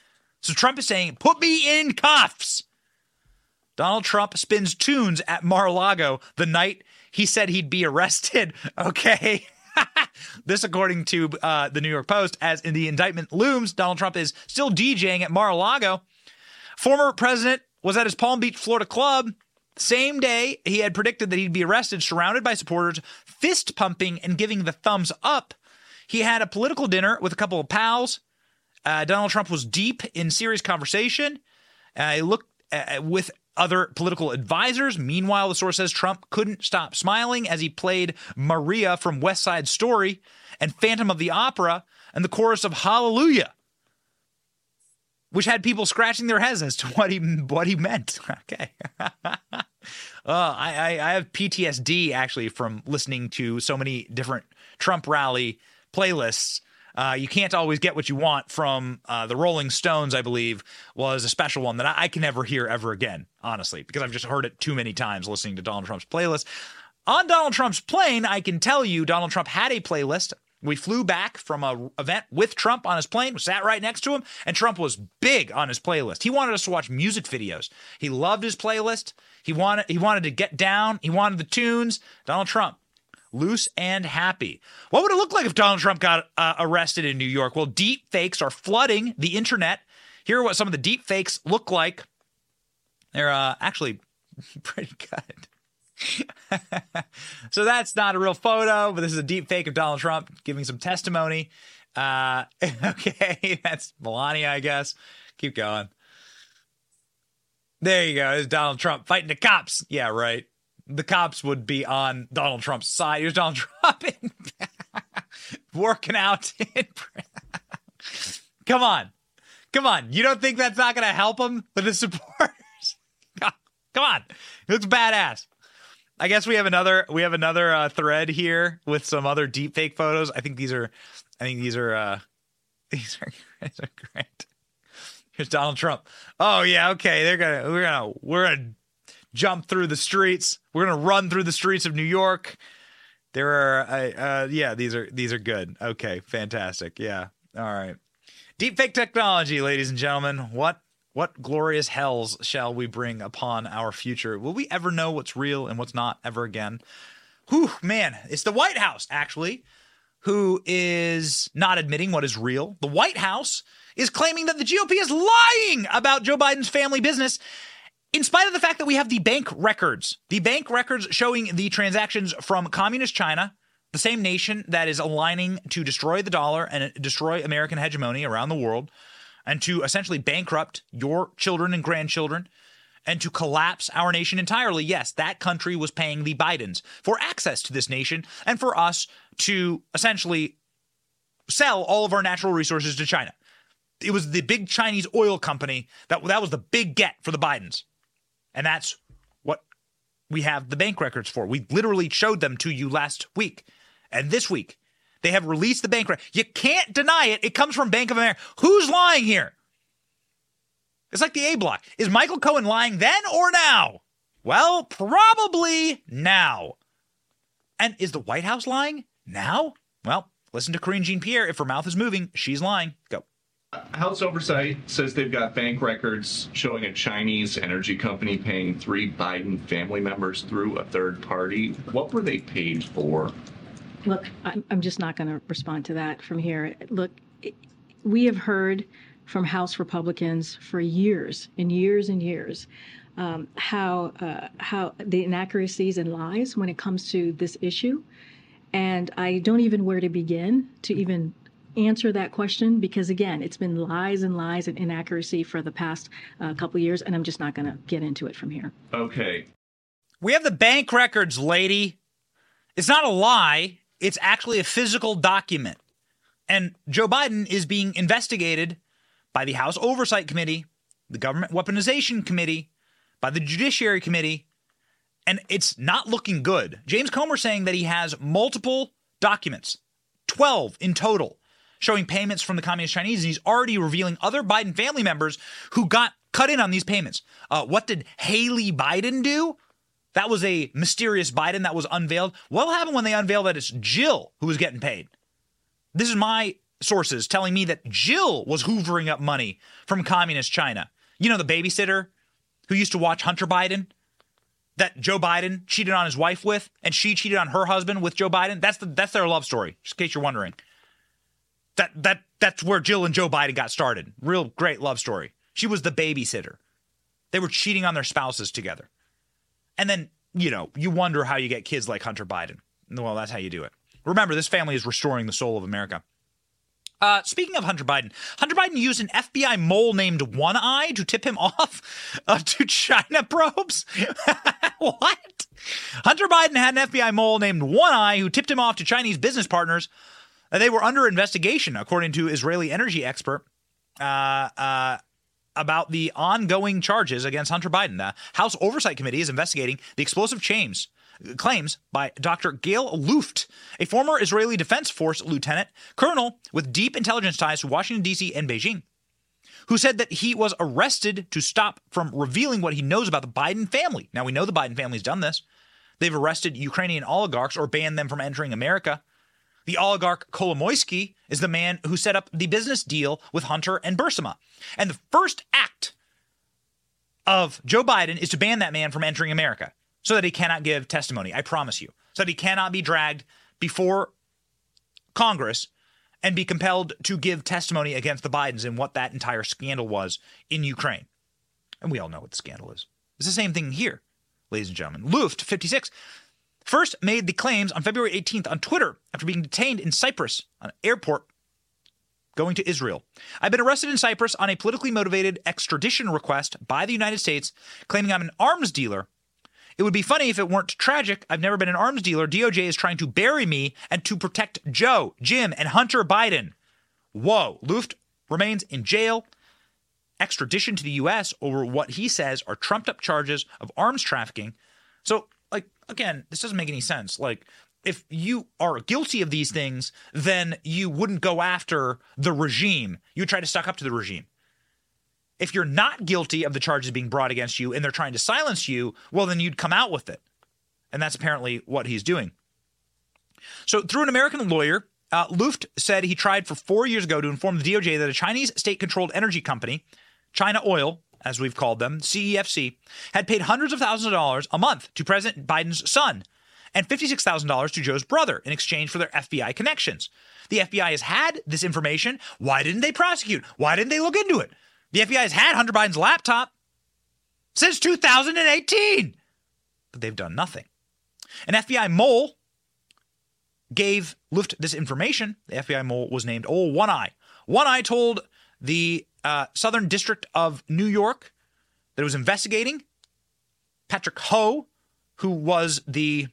so Trump is saying, put me in cuffs. Donald Trump spins tunes at Mar a Lago the night he said he'd be arrested. Okay. this, according to uh, the New York Post, as in the indictment looms, Donald Trump is still DJing at Mar a Lago. Former president was at his Palm Beach, Florida club. Same day, he had predicted that he'd be arrested, surrounded by supporters, fist pumping and giving the thumbs up. He had a political dinner with a couple of pals. Uh, Donald Trump was deep in serious conversation. Uh, looked uh, with other political advisors. Meanwhile, the source says Trump couldn't stop smiling as he played Maria from West Side Story and Phantom of the Opera and the chorus of Hallelujah, which had people scratching their heads as to what he what he meant. Okay. uh, I, I have PTSD actually from listening to so many different Trump rally playlists uh, you can't always get what you want from uh, the Rolling Stones, I believe, was a special one that I, I, can never hear ever again, honestly, because I've just heard it too many times listening to Donald Trump's playlist. On Donald Trump's plane, I can tell you Donald Trump had a playlist. We flew back from a event with Trump on his plane, sat right next to him, and Trump was big on his playlist. He wanted us to watch music videos. He loved his playlist. He wanted he wanted to get down. He wanted the tunes. Donald Trump loose and happy. What would it look like if Donald Trump got uh, arrested in New York? Well, deep fakes are flooding the internet. Here are what some of the deep fakes look like. They're uh, actually pretty good. so that's not a real photo, but this is a deep fake of Donald Trump giving some testimony. Uh, okay, that's Melania, I guess. Keep going. There you go. There's Donald Trump fighting the cops. Yeah, right. The cops would be on Donald Trump's side. Here's Donald Trump in, working out. Come on. Come on. You don't think that's not going to help him with his supporters? Come on. He looks badass. I guess we have another we have another uh, thread here with some other deep fake photos. I think these are I think these are uh these are, these are great. Here's Donald Trump. Oh yeah, okay. They're gonna we're gonna we're gonna jump through the streets. We're gonna run through the streets of New York. There are uh, uh yeah, these are these are good. Okay, fantastic. Yeah. All right. Deep fake technology, ladies and gentlemen. What what glorious hells shall we bring upon our future? Will we ever know what's real and what's not ever again? Whew, man, it's the White House, actually, who is not admitting what is real. The White House is claiming that the GOP is lying about Joe Biden's family business, in spite of the fact that we have the bank records. The bank records showing the transactions from communist China, the same nation that is aligning to destroy the dollar and destroy American hegemony around the world, and to essentially bankrupt your children and grandchildren and to collapse our nation entirely. Yes, that country was paying the Bidens for access to this nation and for us to essentially sell all of our natural resources to China it was the big Chinese oil company that that was the big get for the Bidens. And that's what we have the bank records for. We literally showed them to you last week. And this week, they have released the bank record. You can't deny it. It comes from Bank of America. Who's lying here? It's like the A block. Is Michael Cohen lying then or now? Well, probably now. And is the White House lying now? Well, listen to Karine Jean Pierre. If her mouth is moving, she's lying. Go. House Oversight says they've got bank records showing a Chinese energy company paying three Biden family members through a third party. What were they paid for? Look, I'm just not going to respond to that from here. Look, we have heard from House Republicans for years and years and years um, how uh, how the inaccuracies and lies when it comes to this issue, and I don't even where to begin to even answer that question because again it's been lies and lies and inaccuracy for the past uh, couple years and i'm just not going to get into it from here. Okay. We have the bank records lady. It's not a lie. It's actually a physical document. And joe biden is being investigated by the house oversight committee the government weaponization committee by the judiciary committee and it's not looking good. James comer saying that he has multiple documents 12 in total showing payments from the Communist Chinese, and he's already revealing other Biden family members who got cut in on these payments. Uh, what did Hallie Biden do? That was a mysterious Biden that was unveiled. What happened when they unveiled that it's Jill who was getting paid? This is my sources telling me that Jill was hoovering up money from communist China. You know, the babysitter who used to watch Hunter Biden that Joe Biden cheated on his wife with, and she cheated on her husband with Joe Biden. That's the that's their love story, just in case you're wondering. That that that's where Jill and Joe Biden got started. Real great love story. She was the babysitter. They were cheating on their spouses together. And then, you know, you wonder how you get kids like Hunter Biden. Well, that's how you do it. Remember, this family is restoring the soul of America. Uh, speaking of Hunter Biden, Hunter Biden used an FBI mole named One Eye to tip him off uh, to China probes. what? Hunter Biden had an FBI mole named One Eye who tipped him off to Chinese business partners they were under investigation, according to Israeli energy expert, uh, uh, about the ongoing charges against Hunter Biden. The House Oversight Committee is investigating the explosive chains claims by Dr. Gal Luft, a former Israeli Defense Force lieutenant colonel with deep intelligence ties to Washington, D.C. and Beijing, who said that he was arrested to stop from revealing what he knows about the Biden family. Now, we know the Biden family's done this. They've arrested Ukrainian oligarchs or banned them from entering America. The oligarch Kolomoisky is the man who set up the business deal with Hunter and Burisma. And the first act of Joe Biden is to ban that man from entering America. so that he cannot give testimony. I promise you. So that he cannot be dragged before Congress and be compelled to give testimony against the Bidens in what that entire scandal was in Ukraine. And we all know what the scandal is. It's the same thing here, ladies and gentlemen. Luft 56 first made the claims on February 18th on Twitter after being detained in Cyprus on an airport going to Israel. I've been arrested in Cyprus on a politically motivated extradition request by the United States, claiming I'm an arms dealer. It would be funny if it weren't tragic. I've never been an arms dealer. DOJ is trying to bury me and to protect Joe, Jim, and Hunter Biden. Whoa. Luft remains in jail. Extradition to the U.S. over what he says are trumped up charges of arms trafficking. So, again, this doesn't make any sense. Like, if you are guilty of these things, then you wouldn't go after the regime. You try to stuck up to the regime. If you're not guilty of the charges being brought against you and they're trying to silence you, well, then you'd come out with it. And that's apparently what he's doing. So, through an American lawyer, uh, Luft said he tried for four years ago to inform the DOJ that a Chinese state controlled energy company, China Oil, as we've called them, CEFC, had paid hundreds of thousands of dollars a month to President Biden's son, and $56,000 to Joe's brother in exchange for their FBI connections. The FBI has had this information. Why didn't they prosecute? Why didn't they look into it? The FBI has had Hunter Biden's laptop since 2018, but they've done nothing. An FBI mole gave Luft this information. The FBI mole was named Oh One Eye. One Eye told the uh, Southern District of New York that was investigating Patrick Ho, who was the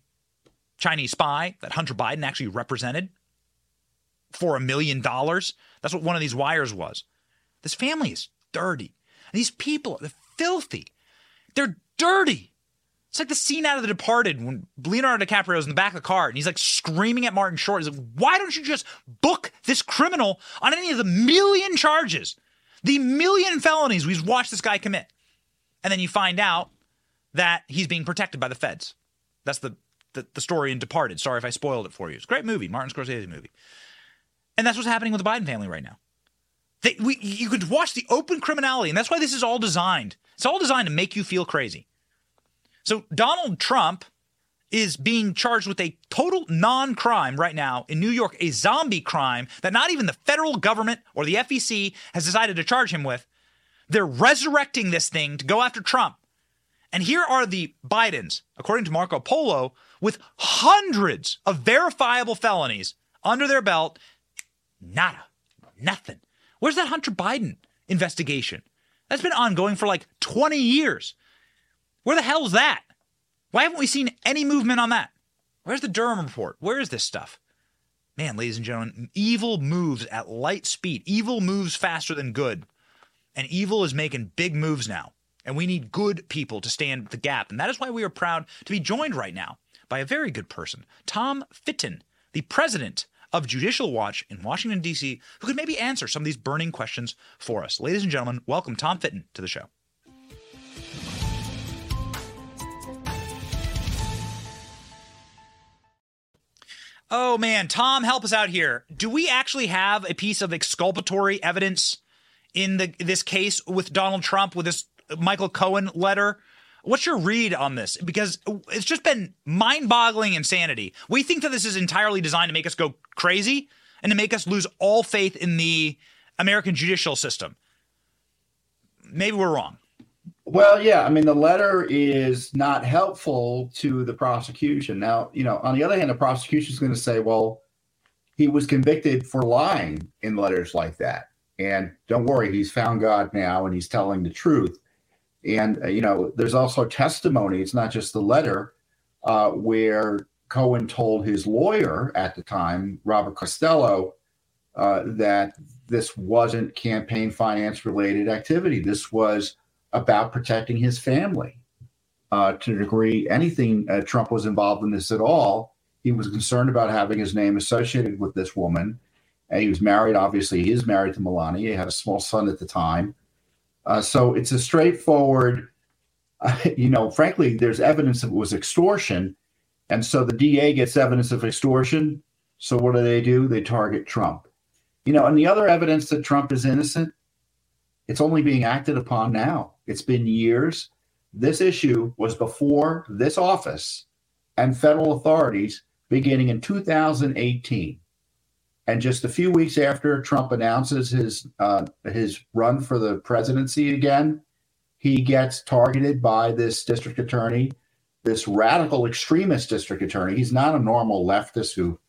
Chinese spy that Hunter Biden actually represented for a million dollars. That's what one of these wires was. This family is dirty. These people are filthy. They're dirty. It's like the scene out of The Departed when Leonardo DiCaprio is in the back of the car and he's like screaming at Martin Short. He's like, why don't you just book this criminal on any of the million charges, the million felonies we've watched this guy commit? And then you find out that he's being protected by the feds. That's the the, the story in Departed. Sorry if I spoiled it for you. It's a great movie, Martin Scorsese movie. And that's what's happening with the Biden family right now. They, we, you could watch the open criminality, and that's why this is all designed. It's all designed to make you feel crazy. So Donald Trump is being charged with a total non-crime right now in New York, a zombie crime that not even the federal government or the FEC has decided to charge him with. They're resurrecting this thing to go after Trump. And here are the Bidens, according to Marco Polo, with hundreds of verifiable felonies under their belt. Nada. Nothing. Where's that Hunter Biden investigation? That's been ongoing for like 20 years. Where the hell is that? Why haven't we seen any movement on that? Where's the Durham report? Where is this stuff? Man, ladies and gentlemen, evil moves at light speed. Evil moves faster than good. And evil is making big moves now. And we need good people to stand the gap. And that is why we are proud to be joined right now by a very good person, Tom Fitton, the president of Judicial Watch in Washington, D.C., who could maybe answer some of these burning questions for us. Ladies and gentlemen, welcome Tom Fitton to the show. Oh man, Tom, help us out here. Do we actually have a piece of exculpatory evidence in the this case with Donald Trump with this Michael Cohen letter What's your read on this? Because it's just been mind boggling insanity. We think that this is entirely designed to make us go crazy and to make us lose all faith in the American judicial system. Maybe we're wrong. Well, yeah. I mean, the letter is not helpful to the prosecution. Now, you know, on the other hand, the prosecution is going to say, well, he was convicted for lying in letters like that. And don't worry, he's found God now and he's telling the truth. And, uh, you know, there's also testimony, it's not just the letter, uh, where Cohen told his lawyer at the time, Robert Costello, uh, that this wasn't campaign finance related activity. This was about protecting his family. Uh, to the degree anything uh, Trump was involved in this at all, he was concerned about having his name associated with this woman. And he was married, obviously, he is married to Melania. He had a small son at the time. Uh, so it's a straightforward, you know, frankly, there's evidence that it was extortion. And so the DA gets evidence of extortion. So what do they do? They target Trump. You know, and the other evidence that Trump is innocent, it's only being acted upon now. It's been years. this issue was before this office and federal authorities beginning in 2018. And just a few weeks after Trump announces his uh, his run for the presidency again, he gets targeted by this district attorney, this radical extremist district attorney. He's not a normal leftist who,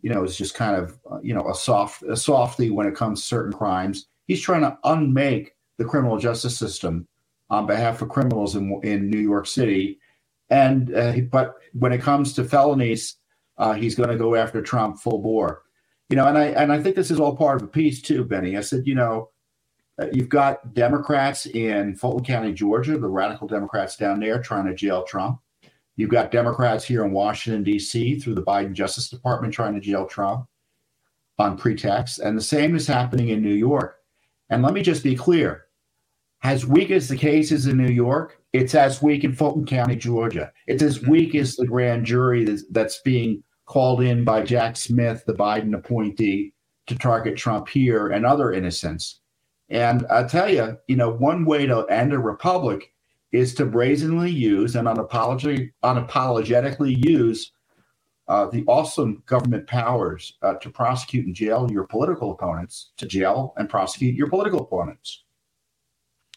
you know, is just kind of uh, you know a soft a softy when it comes to certain crimes. He's trying to unmake the criminal justice system on behalf of criminals in in New York City, and uh, but when it comes to felonies, uh, he's going to go after Trump full bore. You know, and I and I think this is all part of a piece too, Benny. I said, you know, uh, you've got Democrats in Fulton County, Georgia, the radical Democrats down there trying to jail Trump. You've got Democrats here in Washington D.C. through the Biden Justice Department trying to jail Trump on pretext, and the same is happening in New York. And let me just be clear: as weak as the case is in New York, it's as weak in Fulton County, Georgia. It's as mm-hmm. weak as the grand jury that's, that's being called in by Jack Smith, the Biden appointee, to target Trump here and other innocents. And I tell you, you know, one way to end a republic is to brazenly use and unapologetically use uh, the awesome government powers uh, to prosecute and jail your political opponents, to jail and prosecute your political opponents.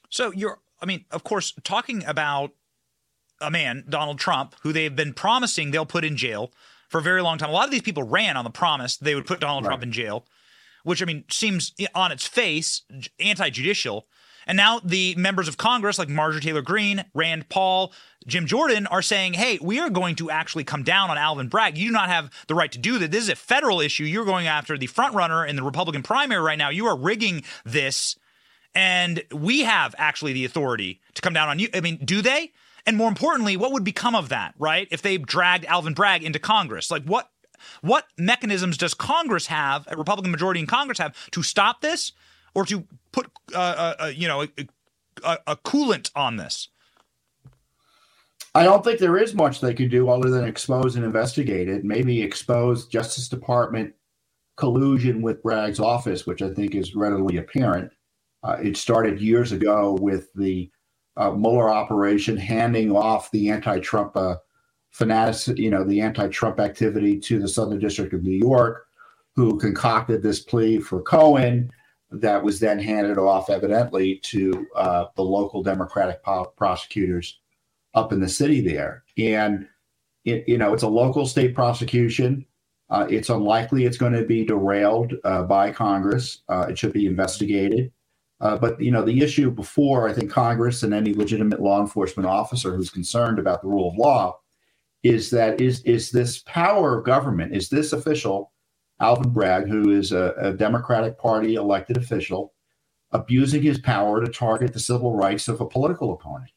So you're, I mean, of course, talking about a man, Donald Trump, who they've been promising they'll put in jail for a very long time. A lot of these people ran on the promise they would put Donald right. Trump in jail, which I mean seems on its face anti-judicial. And now the members of Congress like Marjorie Taylor Greene, Rand Paul, Jim Jordan are saying, hey, we are going to actually come down on Alvin Bragg. You do not have the right to do that. This is a federal issue. You're going after the front runner in the Republican primary right now. You are rigging this. And we have actually the authority to come down on you. I mean, do they? And more importantly, what would become of that, right? If they dragged Alvin Bragg into Congress, like what what mechanisms does Congress have, a Republican majority in Congress have, to stop this or to put, uh, uh, uh you know, a, a, a, coolant on this? I don't think there is much they could do other than expose and investigate it. Maybe expose Justice Department collusion with Bragg's office, which I think is readily apparent. Uh, it started years ago with the uh, Mueller operation handing off the anti-Trump uh, fanatics, you know, the anti-Trump activity to the Southern District of New York, who concocted this plea for Cohen that was then handed off evidently to uh, the local Democratic po- prosecutors up in the city there. And, it, you know, it's a local state prosecution. Uh, it's unlikely it's going to be derailed uh, by Congress. Uh, it should be investigated. Uh, but you know, the issue before I think Congress and any legitimate law enforcement officer who's concerned about the rule of law is that is is this power of government is this official Alvin Bragg, who is a, a Democratic Party elected official, abusing his power to target the civil rights of a political opponent.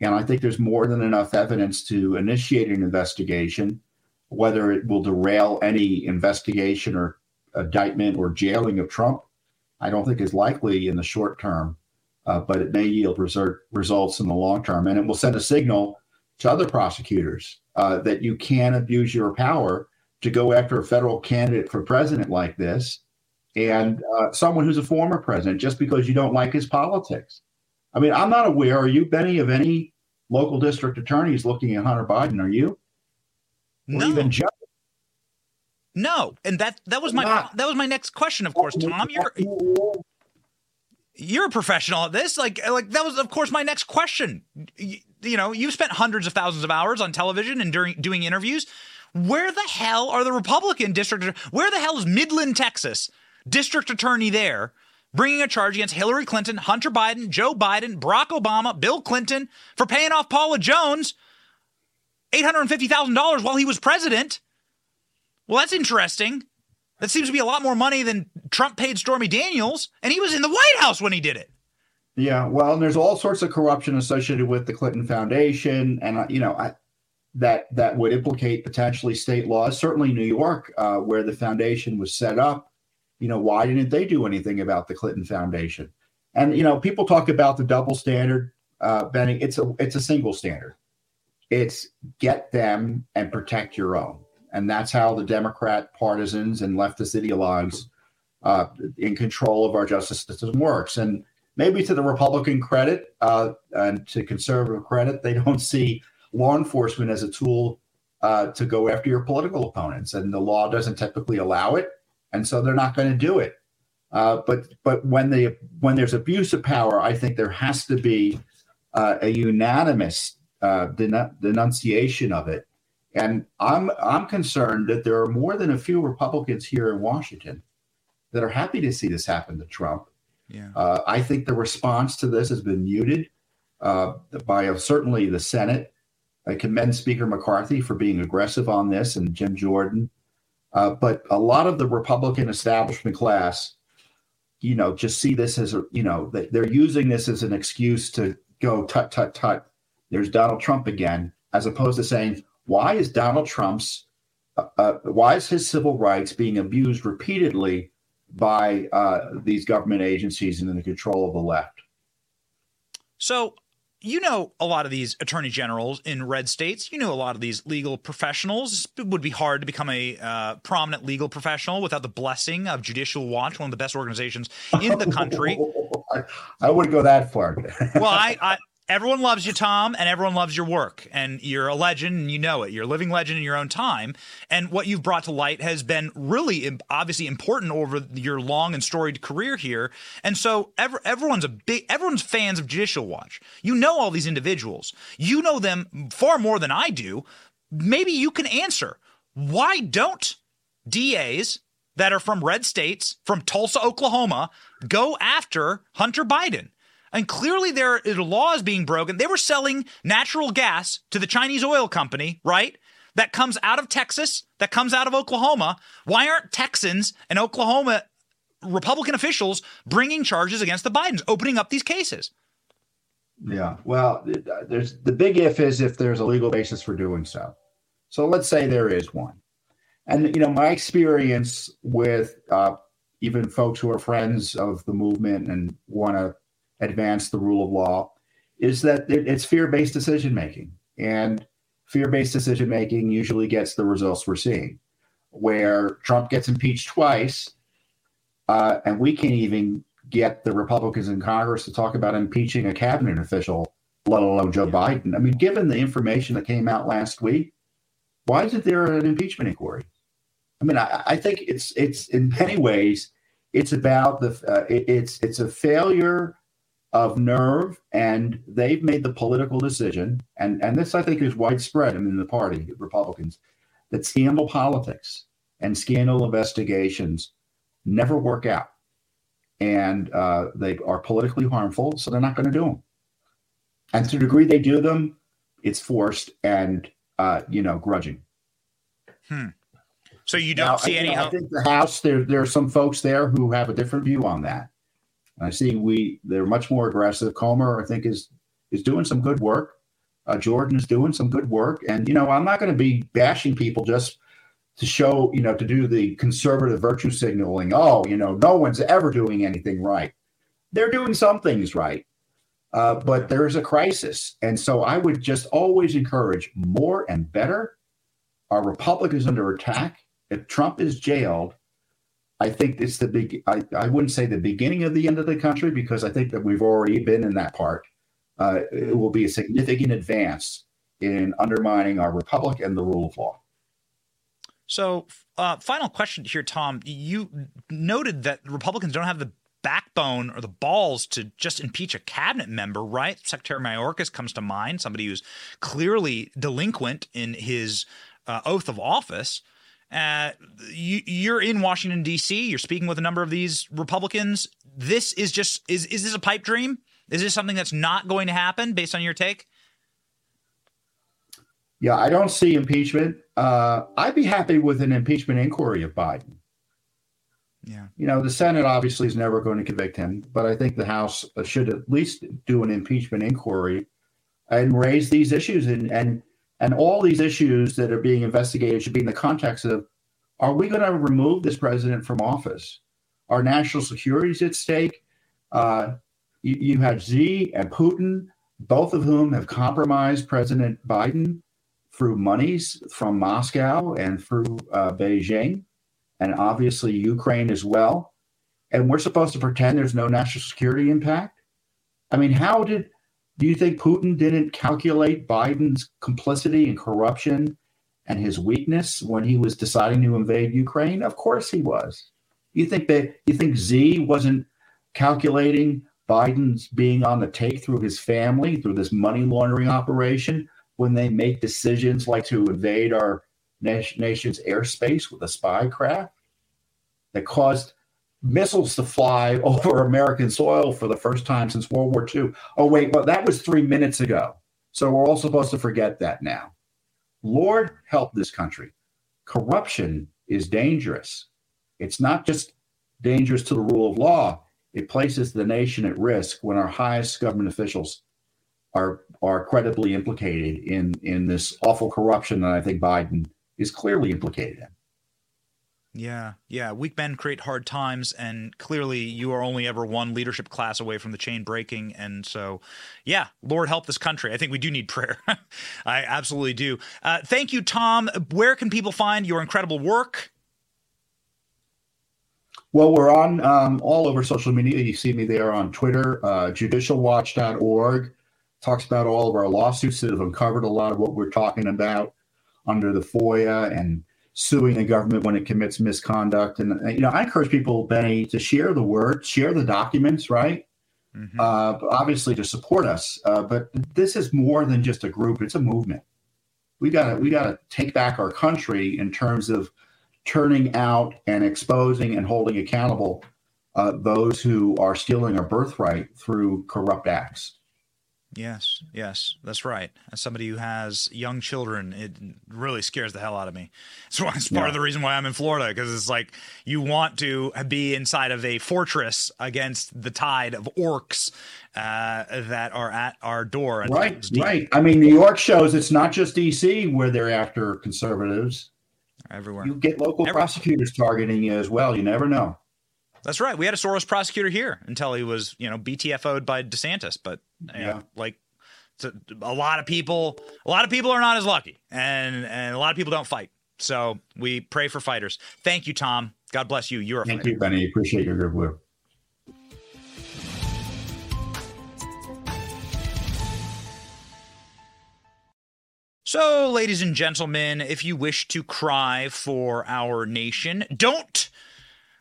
And I think there's more than enough evidence to initiate an investigation, whether it will derail any investigation or indictment or jailing of Trump I don't think is likely in the short term, uh, but it may yield result, results in the long term. And it will send a signal to other prosecutors uh, that you can abuse your power to go after a federal candidate for president like this and uh, someone who's a former president just because you don't like his politics. I mean, I'm not aware, are you, Benny, of any local district attorneys looking at Hunter Biden? Are you? Or no. even judges? No, and that that was my that was my next question. Of course, Tom, you're you're a professional at this. Like like that was of course my next question. You, you know, you've spent hundreds of thousands of hours on television and during doing interviews. Where the hell are the Republican district? Where the hell is Midland, Texas, district attorney there? Bringing a charge against Hillary Clinton, Hunter Biden, Joe Biden, Barack Obama, Bill Clinton for paying off Paula Jones $850,000 while he was president. Well, that's interesting. That seems to be a lot more money than Trump paid Stormy Daniels, and he was in the White House when he did it. Yeah, well, and there's all sorts of corruption associated with the Clinton Foundation, and uh, you know I, that that would implicate potentially state laws. Certainly, New York, uh, where the foundation was set up, you know, why didn't they do anything about the Clinton Foundation? And you know, people talk about the double standard, uh, Benny. It's a it's a single standard. It's get them and protect your own and that's how the Democrat partisans and leftist ideologues uh, in control of our justice system works. And maybe to the Republican credit uh, and to conservative credit, they don't see law enforcement as a tool uh, to go after your political opponents, and the law doesn't typically allow it, and so they're not going to do it. Uh, but but when they when there's abuse of power, I think there has to be uh, a unanimous uh, denunciation of it. And I'm I'm concerned that there are more than a few Republicans here in Washington that are happy to see this happen to Trump. Yeah. Uh, I think the response to this has been muted uh, by uh, certainly the Senate. I commend Speaker McCarthy for being aggressive on this and Jim Jordan. Uh, but a lot of the Republican establishment class, you know, just see this as a, you know, they're using this as an excuse to go tut, tut, tut. There's Donald Trump again, as opposed to saying, why is Donald Trump's, uh, uh, why is his civil rights being abused repeatedly by uh, these government agencies and in the control of the left? So you know a lot of these attorney generals in red states. You know a lot of these legal professionals. It would be hard to become a uh, prominent legal professional without the blessing of Judicial Watch, one of the best organizations in the country. I, I wouldn't go that far. well, I, I everyone loves you, Tom, and everyone loves your work. And you're a legend, and you know it. You're a living legend in your own time. And what you've brought to light has been really, obviously, important over your long and storied career here. And so ever, everyone's a big, everyone's fans of Judicial Watch. You know all these individuals. You know them far more than I do. Maybe you can answer why don't DAs that are from red states, from Tulsa, Oklahoma, go after Hunter Biden? And clearly, there are laws being broken. They were selling natural gas to the Chinese oil company, right? That comes out of Texas, that comes out of Oklahoma. Why aren't Texans and Oklahoma Republican officials bringing charges against the Bidens, opening up these cases? Yeah, well, there's the big if is if there's a legal basis for doing so. So let's say there is one, and you know my experience with uh, even folks who are friends of the movement and want to advance the rule of law is that it's fear-based decision making and fear-based decision making usually gets the results we're seeing where trump gets impeached twice uh, and we can't even get the republicans in congress to talk about impeaching a cabinet official let alone joe biden. I mean given the information that came out last week why isn't there an impeachment inquiry? I mean i, I think it's it's in many ways it's about the uh, it, it's it's a failure of nerve, and they've made the political decision, and, and this I think is widespread I in the party, Republicans, that scandal politics and scandal investigations never work out. And uh, they are politically harmful, so they're not going to do them. And to the degree they do them, it's forced and, uh, you know, grudging. Hmm. So you don't now, see I, any. I think the House, there, there are some folks there who have a different view on that. I see we they're much more aggressive. Comer, I think, is is doing some good work. Uh, Jordan is doing some good work, and you know, I'm not going to be bashing people just to show, you know, to do the conservative virtue signaling. Oh, you know, no one's ever doing anything right. They're doing some things right, uh, but there is a crisis, and so I would just always encourage more and better. Our republic is under attack. If Trump is jailed, I think it's the big. I, I wouldn't say the beginning of the end of the country because I think that we've already been in that part. Uh, it will be a significant advance in undermining our republic and the rule of law. So, uh, final question here, Tom. You noted that Republicans don't have the backbone or the balls to just impeach a cabinet member, right? Secretary Mayorkas comes to mind, somebody who's clearly delinquent in his uh, oath of office. Uh, you, you're in Washington D.C. You're speaking with a number of these Republicans. This is just is is this a pipe dream? Is this something that's not going to happen based on your take? Yeah, I don't see impeachment. Uh, I'd be happy with an impeachment inquiry of Biden. Yeah. You know, the Senate obviously is never going to convict him, but I think the House should at least do an impeachment inquiry and raise these issues and and and all these issues that are being investigated should be in the context of are we going to remove this president from office? Our national security is at stake. Uh, you, you have Xi and Putin, both of whom have compromised President Biden through monies from Moscow and through uh, Beijing, and obviously Ukraine as well. And we're supposed to pretend there's no national security impact. I mean, how did do you think Putin didn't calculate Biden's complicity and corruption and his weakness when he was deciding to invade Ukraine? Of course he was. You think that you think Xi wasn't calculating Biden's being on the take through his family, through this money laundering operation, when they make decisions like to invade our nation's airspace with a spy craft that caused missiles to fly over American soil for the first time since World War II. Oh, wait, well, that was three minutes ago. So we're all supposed to forget that now. Lord help this country. Corruption is dangerous. It's not just dangerous to the rule of law, it places the nation at risk when our highest government officials are are credibly implicated in in this awful corruption that I think Biden is clearly implicated in. Yeah, yeah. Weak men create hard times, and clearly you are only ever one leadership class away from the chain breaking. And so, yeah, Lord help this country. I think we do need prayer. I absolutely do. Uh, thank you, Tom. Where can people find your incredible work? Well, we're on um, all over social media. You see me there on Twitter, uh, judicialwatch.org. Talks about all of our lawsuits that have uncovered a lot of what we're talking about under the FOIA and suing the government when it commits misconduct. And, you know, I encourage people, Benny, to share the word, share the documents, right? Mm-hmm. Uh, obviously to support us. Uh, but this is more than just a group, it's a movement. We gotta we gotta take back our country in terms of turning out and exposing and holding accountable uh, those who are stealing our birthright through corrupt acts. Yes, yes, that's right. As somebody who has young children, it really scares the hell out of me. So it's part yeah. of the reason why I'm in Florida because it's like you want to be inside of a fortress against the tide of orcs uh, that are at our door. right, right. I mean, New York shows it's not just D.C. where they're after conservatives everywhere. You get local Everywhere. prosecutors targeting you as well. You never know. That's right. We had a Soros prosecutor here until he was, you know, BTFO'd by DeSantis. But yeah, know, like a lot of people, a lot of people are not as lucky, and and a lot of people don't fight. So we pray for fighters. Thank you, Tom. God bless you. You're a Thank fighter. you, Benny. Appreciate your good work. So, ladies and gentlemen, if you wish to cry for our nation, don't.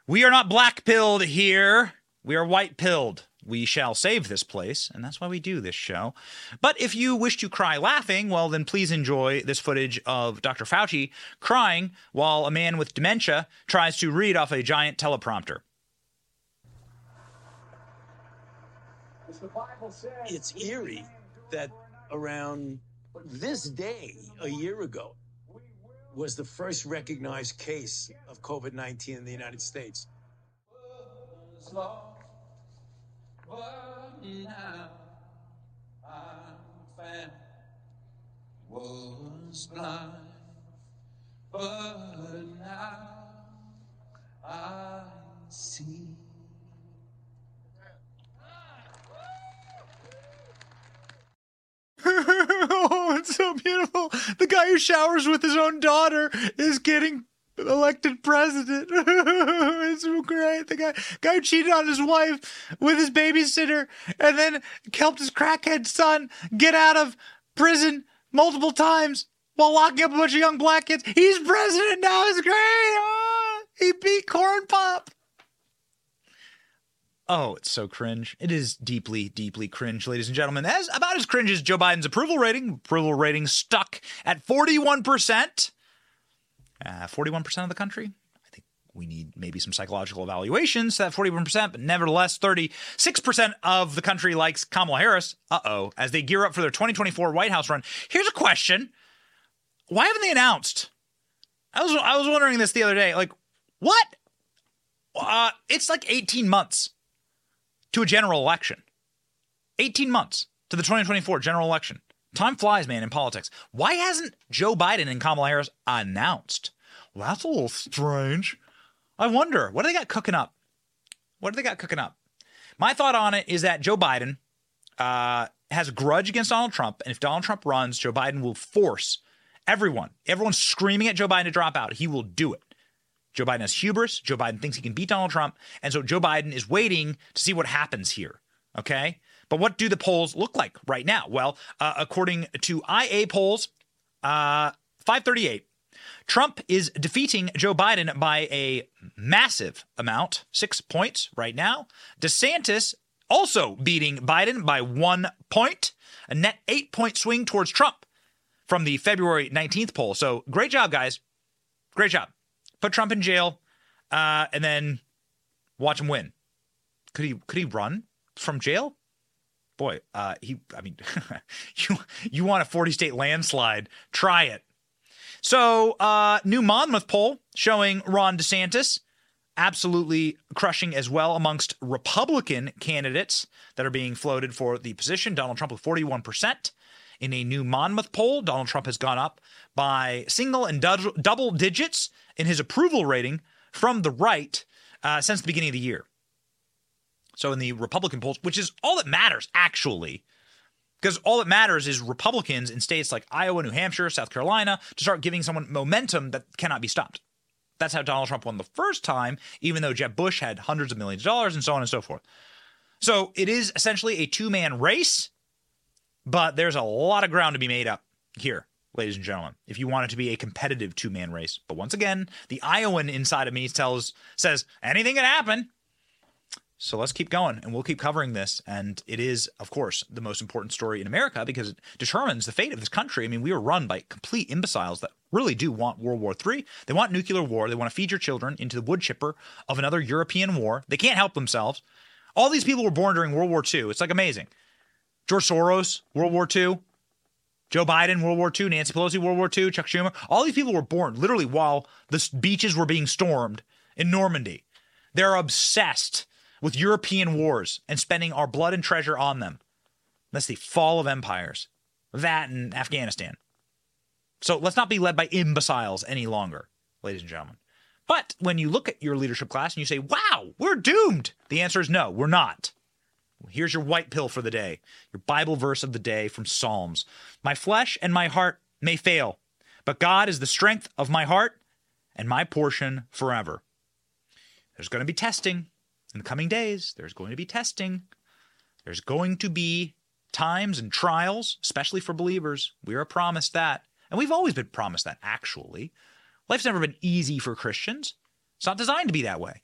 We are not black pilled here. We are white pilled. We shall save this place, and that's why we do this show. But if you wish to cry laughing, well, then please enjoy this footage of Dr. Fauci crying while a man with dementia tries to read off a giant teleprompter. It's eerie that around this day, a year ago, was the first recognized case of COVID 19 in the United States. See. it's so beautiful. The guy who showers with his own daughter is getting elected president. it's great. The guy, guy cheated on his wife with his babysitter and then helped his crackhead son get out of prison multiple times while locking up a bunch of young black kids. He's president now. It's great. Oh, he beat Corn Pop. Oh, it's so cringe. It is deeply, deeply cringe, ladies and gentlemen. As about as cringe as Joe Biden's approval rating. Approval rating stuck at 41%. Uh, 41% of the country. I think we need maybe some psychological evaluations that 41%, but nevertheless, 36% of the country likes Kamala Harris. Uh oh. As they gear up for their 2024 White House run. Here's a question Why haven't they announced? I was, I was wondering this the other day. Like, what? Uh, it's like 18 months to a general election. 18 months to the 2024 general election. Time flies, man, in politics. Why hasn't Joe Biden and Kamala Harris announced? Well, that's a little strange. I wonder, what do they got cooking up? What do they got cooking up? My thought on it is that Joe Biden uh, has a grudge against Donald Trump, and if Donald Trump runs, Joe Biden will force everyone, everyone's screaming at Joe Biden to drop out. He will do it. Joe Biden has hubris. Joe Biden thinks he can beat Donald Trump. And so Joe Biden is waiting to see what happens here. Okay. But what do the polls look like right now? Well, uh, according to IA polls, uh, 538, Trump is defeating Joe Biden by a massive amount, six points right now. DeSantis also beating Biden by one point, a net eight point swing towards Trump from the February 19th poll. So great job, guys. Great job. Put Trump in jail uh, and then watch him win. Could he could he run from jail? Boy, uh, he I mean you you want a 40 state landslide, try it. So, uh, new Monmouth poll showing Ron DeSantis absolutely crushing as well amongst Republican candidates that are being floated for the position. Donald Trump with 41%. In a new Monmouth poll, Donald Trump has gone up by single and double digits in his approval rating from the right uh, since the beginning of the year. So in the Republican polls, which is all that matters actually, because all that matters is Republicans in states like Iowa, New Hampshire, South Carolina to start giving someone momentum that cannot be stopped. That's how Donald Trump won the first time, even though Jeb Bush had hundreds of millions of dollars and so on and so forth. So it is essentially a two man race, but there's a lot of ground to be made up here, ladies and gentlemen, if you want it to be a competitive two man race. But once again, the Iowan inside of me tells says anything can happen. So let's keep going and we'll keep covering this. And it is, of course, the most important story in America because it determines the fate of this country. I mean, we are run by complete imbeciles that really do want World War III. They want nuclear war. They want to feed your children into the wood chipper of another European war. They can't help themselves. All these people were born during World War II. It's like amazing. George Soros, World War II. Joe Biden, World War II. Nancy Pelosi, World War II. Chuck Schumer. All these people were born literally while the beaches were being stormed in Normandy. They're obsessed with European wars and spending our blood and treasure on them. That's the fall of empires. That and Afghanistan. So let's not be led by imbeciles any longer, ladies and gentlemen. But when you look at your leadership class and you say, wow, we're doomed, the answer is no, we're not. Here's your white pill for the day, your Bible verse of the day from Psalms. My flesh and my heart may fail, but God is the strength of my heart and my portion forever. There's going to be testing in the coming days, there's going to be testing. There's going to be times and trials, especially for believers. We are promised that. And we've always been promised that, actually. Life's never been easy for Christians. It's not designed to be that way.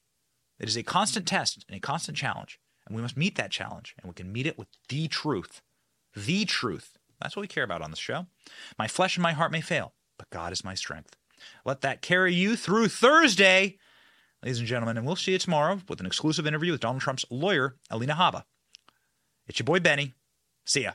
It is a constant test and a constant challenge. And we must meet that challenge. And we can meet it with the truth. The truth. That's what we care about on this show. My flesh and my heart may fail, but God is my strength. Let that carry you through Thursday ladies and gentlemen, and we'll see you tomorrow with an exclusive interview with Donald Trump's lawyer, Alina Habba. It's your boy Benny. See ya.